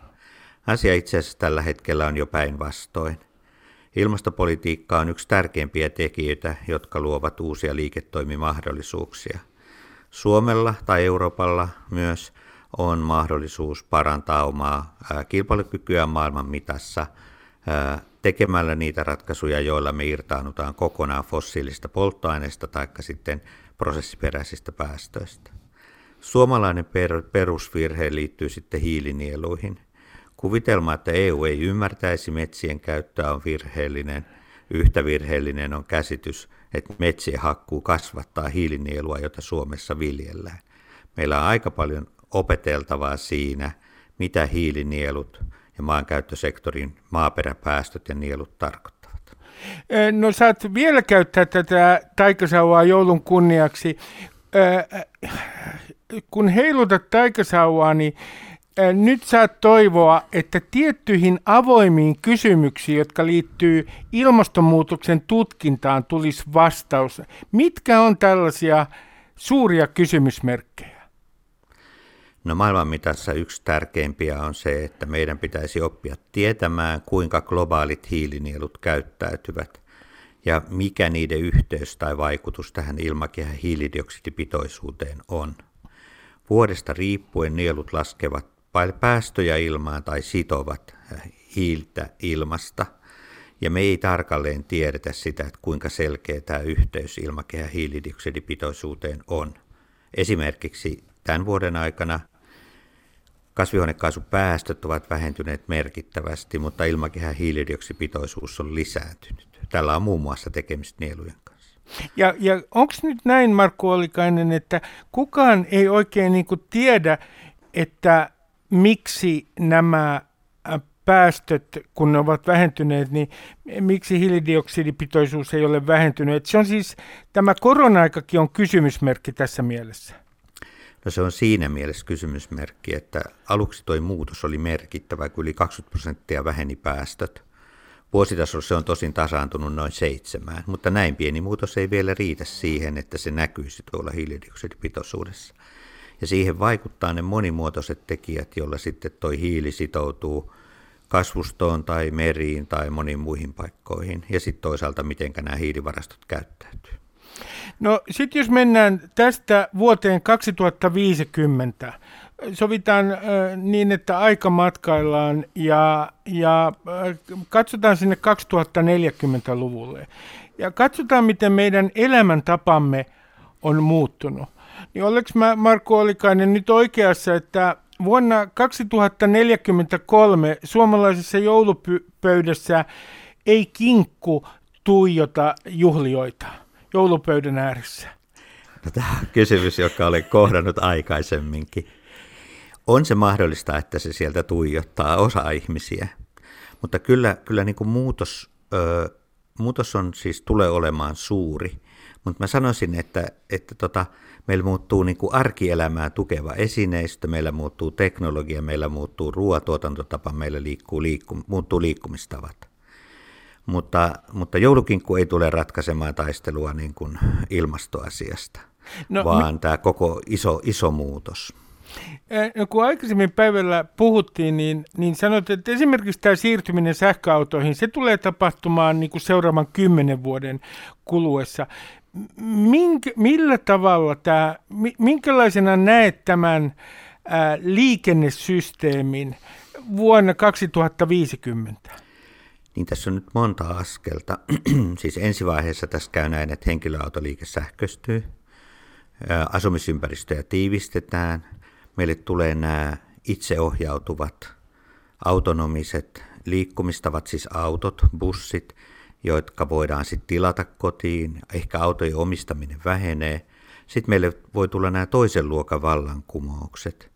Asia itse asiassa tällä hetkellä on jo päinvastoin. Ilmastopolitiikka on yksi tärkeimpiä tekijöitä, jotka luovat uusia liiketoimimahdollisuuksia. Suomella tai Euroopalla myös on mahdollisuus parantaa omaa kilpailukykyä maailman mitassa tekemällä niitä ratkaisuja, joilla me irtaannutaan kokonaan fossiilista polttoaineista tai sitten prosessiperäisistä päästöistä. Suomalainen per, perusvirhe liittyy sitten hiilinieluihin. Kuvitelma, että EU ei ymmärtäisi metsien käyttöä on virheellinen. Yhtä virheellinen on käsitys, että metsien hakkuu kasvattaa hiilinielua, jota Suomessa viljellään. Meillä on aika paljon opeteltavaa siinä, mitä hiilinielut ja maankäyttösektorin maaperäpäästöt ja nielut tarkoittavat. No saat vielä käyttää tätä taikasauvaa joulun kunniaksi. Kun heilutat taikasauvaa, niin nyt saat toivoa, että tiettyihin avoimiin kysymyksiin, jotka liittyy ilmastonmuutoksen tutkintaan, tulisi vastaus. Mitkä on tällaisia suuria kysymysmerkkejä? No maailman mitassa yksi tärkeimpiä on se, että meidän pitäisi oppia tietämään, kuinka globaalit hiilinielut käyttäytyvät ja mikä niiden yhteys tai vaikutus tähän ilmakehän hiilidioksidipitoisuuteen on. Vuodesta riippuen nielut laskevat päästöjä ilmaan tai sitovat äh, hiiltä ilmasta. Ja me ei tarkalleen tiedetä sitä, että kuinka selkeä tämä yhteys ilmakehän hiilidioksidipitoisuuteen on. Esimerkiksi tämän vuoden aikana kasvihuonekaasupäästöt ovat vähentyneet merkittävästi, mutta ilmakehän hiilidioksidipitoisuus on lisääntynyt. Tällä on muun muassa tekemistä nielujen kanssa. Ja, ja onko nyt näin, Markku Olikainen, että kukaan ei oikein niin tiedä, että miksi nämä päästöt, kun ne ovat vähentyneet, niin miksi hiilidioksidipitoisuus ei ole vähentynyt? Se on siis, tämä korona-aikakin on kysymysmerkki tässä mielessä. No se on siinä mielessä kysymysmerkki, että aluksi tuo muutos oli merkittävä, kun yli 20 prosenttia väheni päästöt. Vuositasolla se on tosin tasaantunut noin seitsemään, mutta näin pieni muutos ei vielä riitä siihen, että se näkyisi tuolla hiilidioksidipitoisuudessa. Ja siihen vaikuttaa ne monimuotoiset tekijät, joilla sitten tuo hiili sitoutuu kasvustoon tai meriin tai moniin muihin paikkoihin. Ja sitten toisaalta, miten nämä hiilivarastot käyttäytyy. No sitten jos mennään tästä vuoteen 2050, sovitaan äh, niin, että aika matkaillaan ja, ja äh, katsotaan sinne 2040-luvulle. Ja katsotaan, miten meidän elämäntapamme on muuttunut. Niin oliko mä Markku Olikainen nyt oikeassa, että vuonna 2043 suomalaisessa joulupöydässä ei kinkku tuijota juhlioita joulupöydän ääressä? No, tämä on kysymys, joka olen kohdannut aikaisemminkin. On se mahdollista, että se sieltä tuijottaa osa ihmisiä, mutta kyllä, kyllä niin kuin muutos, ö, muutos on siis tulee olemaan suuri. Mutta mä sanoisin, että, että tota, meillä muuttuu niin kuin arkielämää tukeva esineistö, meillä muuttuu teknologia, meillä muuttuu ruoatuotantotapa, meillä liikkuu, liikku, muuttuu liikkumistavat. Mutta, mutta joulukinkku ei tule ratkaisemaan taistelua niin kuin ilmastoasiasta, no, vaan mi- tämä koko iso, iso muutos. No, kun aikaisemmin päivällä puhuttiin, niin, niin sanoit, että esimerkiksi tämä siirtyminen sähköautoihin, se tulee tapahtumaan niin kuin seuraavan kymmenen vuoden kuluessa. Mink, millä tavalla tämä, minkälaisena näet tämän ää, liikennesysteemin vuonna 2050? Niin tässä on nyt monta askelta. siis ensivaiheessa tässä käy näin, että henkilöautoliike sähköistyy, asumisympäristöjä tiivistetään, meille tulee nämä itseohjautuvat autonomiset liikkumistavat, siis autot, bussit, jotka voidaan sitten tilata kotiin, ehkä autojen omistaminen vähenee. Sitten meille voi tulla nämä toisen luokan vallankumoukset,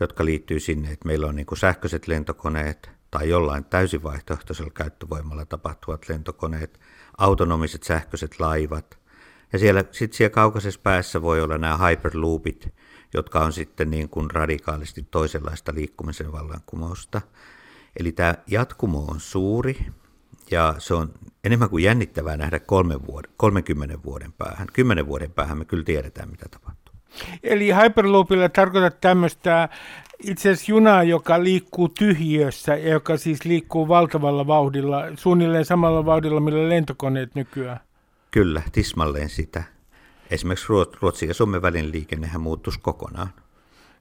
jotka liittyy sinne, että meillä on niin sähköiset lentokoneet tai jollain täysin vaihtoehtoisella käyttövoimalla tapahtuvat lentokoneet, autonomiset sähköiset laivat. Ja siellä, sitten siellä kaukaisessa päässä voi olla nämä hyperloopit, jotka on sitten niin kuin radikaalisti toisenlaista liikkumisen vallankumousta. Eli tämä jatkumo on suuri ja se on enemmän kuin jännittävää nähdä kolme vuoden, 30 vuoden päähän. Kymmenen vuoden päähän me kyllä tiedetään, mitä tapahtuu. Eli Hyperloopilla tarkoitat tämmöistä itse asiassa junaa, joka liikkuu tyhjiössä ja joka siis liikkuu valtavalla vauhdilla, suunnilleen samalla vauhdilla, millä lentokoneet nykyään. Kyllä, tismalleen sitä. Esimerkiksi Ruotsin ja Suomen välin liikennehän muuttuisi kokonaan.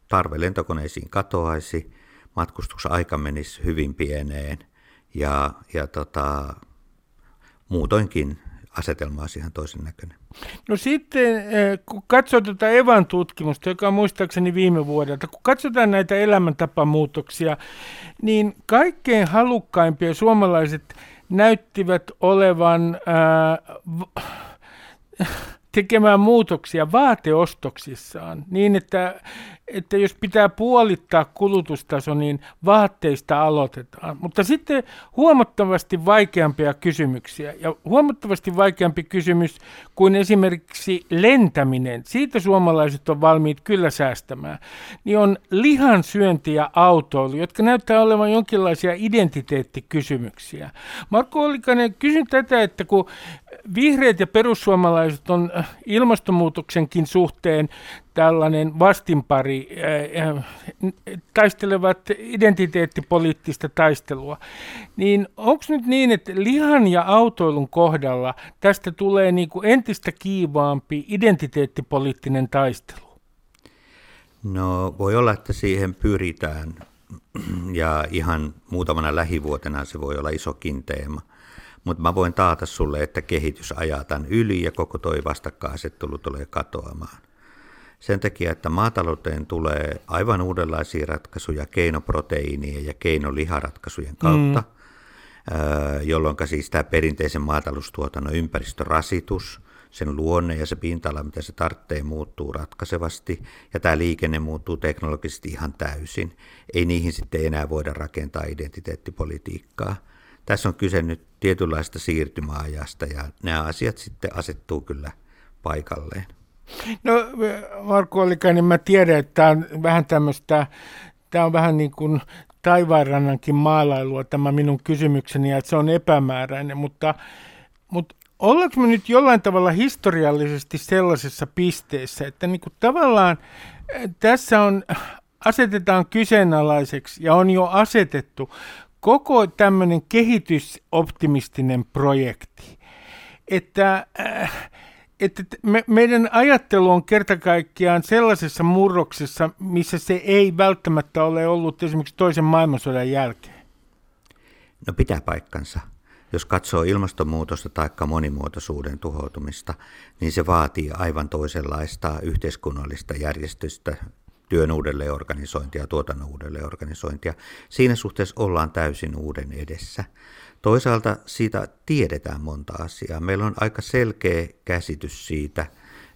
Tarve lentokoneisiin katoaisi, matkustusaika menisi hyvin pieneen Ja, ja tota, muutoinkin asetelma olisi ihan toisen näköinen. No sitten, eh, kun katsoo tuota Evan tutkimusta, joka on muistaakseni viime vuodelta, kun katsotaan näitä elämäntapamuutoksia, niin kaikkein halukkaimpia suomalaiset näyttivät olevan ää, tekemään muutoksia vaateostoksissaan niin, että, että jos pitää puolittaa kulutustaso, niin vaatteista aloitetaan. Mutta sitten huomattavasti vaikeampia kysymyksiä ja huomattavasti vaikeampi kysymys kuin esimerkiksi lentäminen, siitä suomalaiset on valmiit kyllä säästämään, niin on lihan syönti ja autoilu, jotka näyttää olevan jonkinlaisia identiteettikysymyksiä. Marko Olikainen, kysyn tätä, että kun vihreät ja perussuomalaiset on ilmastonmuutoksenkin suhteen tällainen vastinpari, taistelevat identiteettipoliittista taistelua, niin onko nyt niin, että lihan ja autoilun kohdalla tästä tulee niin kuin entistä kiivaampi identiteettipoliittinen taistelu? No voi olla, että siihen pyritään ja ihan muutamana lähivuotena se voi olla isokin teema. Mutta mä voin taata sulle, että kehitys ajaa tämän yli ja koko toi vastakkainasettelu tulee katoamaan. Sen takia, että maatalouteen tulee aivan uudenlaisia ratkaisuja keinoproteiinien ja keinoliharatkaisujen kautta, mm. jolloin siis tämä perinteisen maataloustuotannon ympäristörasitus, sen luonne ja se pinta-ala, mitä se tarvitsee, muuttuu ratkaisevasti ja tämä liikenne muuttuu teknologisesti ihan täysin. Ei niihin sitten enää voida rakentaa identiteettipolitiikkaa. Tässä on kyse nyt tietynlaista siirtymäajasta ja nämä asiat sitten asettuu kyllä paikalleen. No Marko Olikainen, mä tiedän, että tämä on vähän tämmöistä, tämä on vähän niin kuin taivaanrannankin maalailua tämä minun kysymykseni, että se on epämääräinen, mutta, mutta ollaanko me nyt jollain tavalla historiallisesti sellaisessa pisteessä, että niin kuin tavallaan eh, tässä on, asetetaan kyseenalaiseksi ja on jo asetettu koko tämmöinen kehitysoptimistinen projekti, että äh, että me, meidän ajattelu on kerta kaikkiaan sellaisessa murroksessa, missä se ei välttämättä ole ollut esimerkiksi toisen maailmansodan jälkeen. No pitää paikkansa. Jos katsoo ilmastonmuutosta tai monimuotoisuuden tuhoutumista, niin se vaatii aivan toisenlaista yhteiskunnallista järjestystä, työn uudelleenorganisointia, tuotannon uudelleenorganisointia. Siinä suhteessa ollaan täysin uuden edessä. Toisaalta siitä tiedetään monta asiaa. Meillä on aika selkeä käsitys siitä,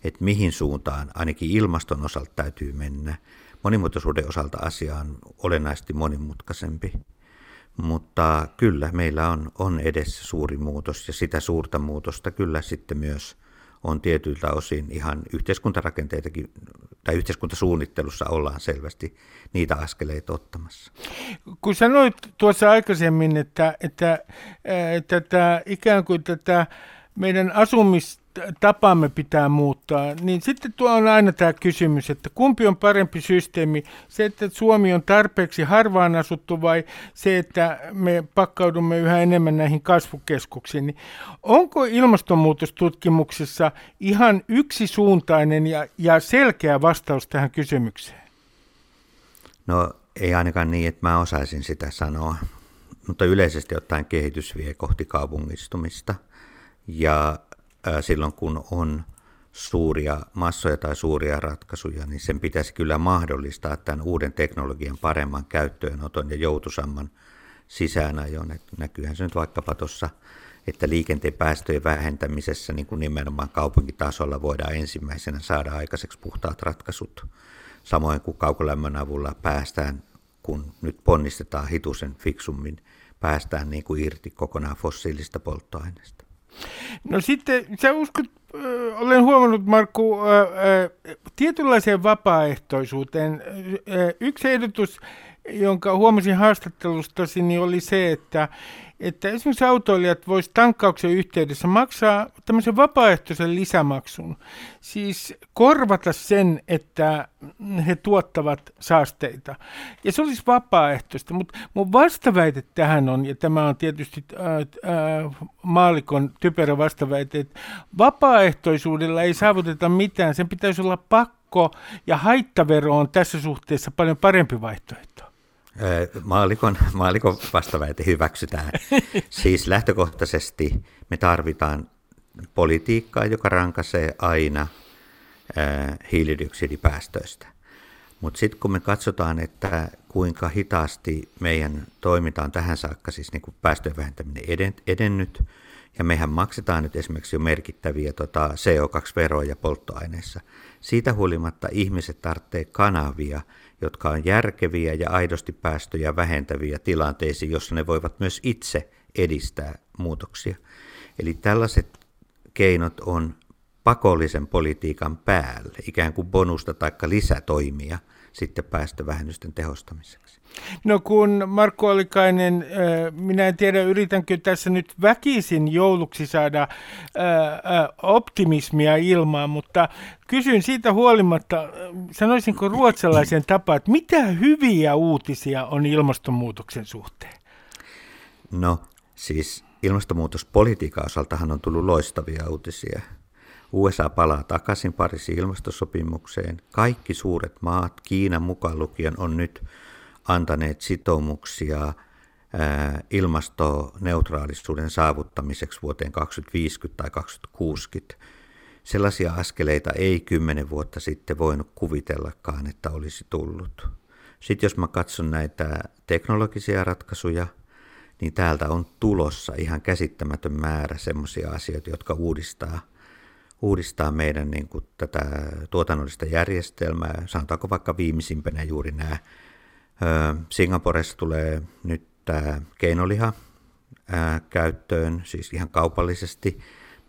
että mihin suuntaan ainakin ilmaston osalta täytyy mennä. Monimuotoisuuden osalta asia on olennaisesti monimutkaisempi. Mutta kyllä, meillä on, on edessä suuri muutos ja sitä suurta muutosta kyllä sitten myös on tietyiltä osin ihan yhteiskuntarakenteitakin tai yhteiskuntasuunnittelussa ollaan selvästi niitä askeleita ottamassa. Kun sanoit tuossa aikaisemmin, että, että, että, että ikään kuin tätä meidän asumista tapamme pitää muuttaa, niin sitten tuo on aina tämä kysymys, että kumpi on parempi systeemi, se, että Suomi on tarpeeksi harvaan asuttu vai se, että me pakkaudumme yhä enemmän näihin kasvukeskuksiin. Niin onko ilmastonmuutostutkimuksessa ihan yksisuuntainen ja, ja selkeä vastaus tähän kysymykseen? No ei ainakaan niin, että mä osaisin sitä sanoa, mutta yleisesti ottaen kehitys vie kohti kaupungistumista ja silloin kun on suuria massoja tai suuria ratkaisuja, niin sen pitäisi kyllä mahdollistaa tämän uuden teknologian paremman käyttöönoton ja joutusamman sisäänajon. Et näkyyhän se nyt vaikkapa tuossa, että liikenteen päästöjen vähentämisessä niin kuin nimenomaan kaupunkitasolla voidaan ensimmäisenä saada aikaiseksi puhtaat ratkaisut. Samoin kuin kaukolämmön avulla päästään, kun nyt ponnistetaan hitusen fiksummin, päästään niin kuin irti kokonaan fossiilista polttoaineesta. No sitten sä uskot, äh, olen huomannut Markku, äh, äh, tietynlaiseen vapaaehtoisuuteen. Äh, yksi ehdotus, jonka huomasin haastattelustasi, niin oli se, että että esimerkiksi autoilijat voisivat tankkauksen yhteydessä maksaa tämmöisen vapaaehtoisen lisämaksun, siis korvata sen, että he tuottavat saasteita. Ja se olisi vapaaehtoista, mutta mun vastaväite tähän on, ja tämä on tietysti ää, ää, maalikon typerä vastaväite, että vapaaehtoisuudella ei saavuteta mitään, sen pitäisi olla pakko, ja haittavero on tässä suhteessa paljon parempi vaihtoehto. Maalikon, maalikon vastaväite hyväksytään. Siis lähtökohtaisesti me tarvitaan politiikkaa, joka rankaisee aina hiilidioksidipäästöistä. Mutta sitten kun me katsotaan, että kuinka hitaasti meidän toiminta on tähän saakka, siis niin kuin päästöjen vähentäminen edennyt, ja mehän maksetaan nyt esimerkiksi jo merkittäviä tota CO2-veroja polttoaineissa. Siitä huolimatta ihmiset tarvitsee kanavia, jotka on järkeviä ja aidosti päästöjä vähentäviä tilanteisiin, jossa ne voivat myös itse edistää muutoksia. Eli tällaiset keinot on pakollisen politiikan päälle, ikään kuin bonusta tai lisätoimia sitten päästövähennysten tehostamiseksi. No kun Markku Olikainen, minä en tiedä yritänkö tässä nyt väkisin jouluksi saada optimismia ilmaan, mutta kysyn siitä huolimatta, sanoisinko ruotsalaisen tapaan, että mitä hyviä uutisia on ilmastonmuutoksen suhteen? No siis ilmastonmuutospolitiikan osaltahan on tullut loistavia uutisia. USA palaa takaisin Pariisin ilmastosopimukseen. Kaikki suuret maat, Kiina mukaan lukien, on nyt antaneet sitoumuksia ilmastoneutraalisuuden saavuttamiseksi vuoteen 2050 tai 2060. Sellaisia askeleita ei kymmenen vuotta sitten voinut kuvitellakaan, että olisi tullut. Sitten jos mä katson näitä teknologisia ratkaisuja, niin täältä on tulossa ihan käsittämätön määrä sellaisia asioita, jotka uudistaa – uudistaa meidän niin kuin, tätä tuotannollista järjestelmää. Sanotaanko vaikka viimeisimpänä juuri nämä. Singaporessa tulee nyt tämä keinoliha käyttöön, siis ihan kaupallisesti.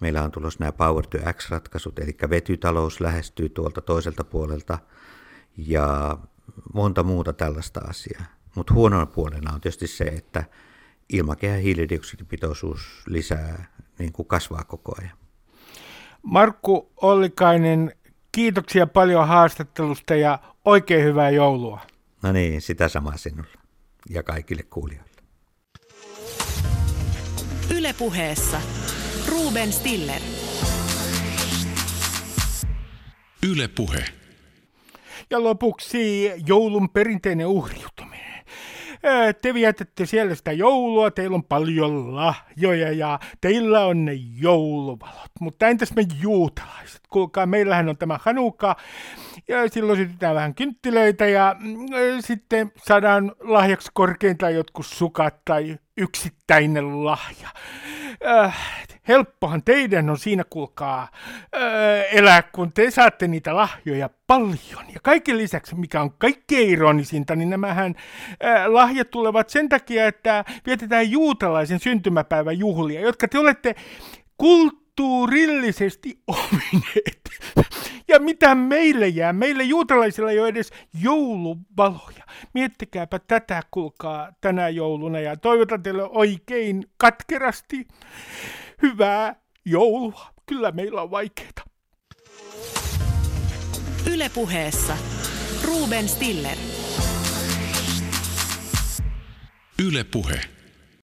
Meillä on tulossa nämä Power to X-ratkaisut, eli vetytalous lähestyy tuolta toiselta puolelta ja monta muuta tällaista asiaa. Mutta huonona puolena on tietysti se, että ilmakehän hiilidioksidipitoisuus lisää, niin kuin kasvaa koko ajan. Markku Ollikainen, kiitoksia paljon haastattelusta ja oikein hyvää joulua. No niin, sitä samaa sinulle ja kaikille kuulijoille. Ylepuheessa Ruben Stiller. Ylepuhe. Ja lopuksi joulun perinteinen uhriutuminen te vietätte siellä sitä joulua, teillä on paljon lahjoja ja teillä on ne jouluvalot. Mutta entäs me juutalaiset? Kuulkaa, meillähän on tämä Hanuka ja silloin sytytään vähän kynttilöitä ja mm, sitten saadaan lahjaksi korkeintaan jotkut sukat tai yksittäinen lahja. Äh, helppohan teidän on siinä, kuulkaa, äh, elää, kun te saatte niitä lahjoja paljon. Ja kaiken lisäksi, mikä on kaikkein ironisinta, niin nämähän äh, lahjat tulevat sen takia, että vietetään juutalaisen syntymäpäivän juhlia, jotka te olette kulttuurillisesti omineet. Ja mitä meille jää? Meille juutalaisilla ei ole edes jouluvaloja. Miettikääpä tätä, kuulkaa, tänä jouluna ja toivotan teille oikein katkerasti hyvää joulua. Kyllä meillä on vaikeita. Ylepuheessa Ruben Stiller. Ylepuhe.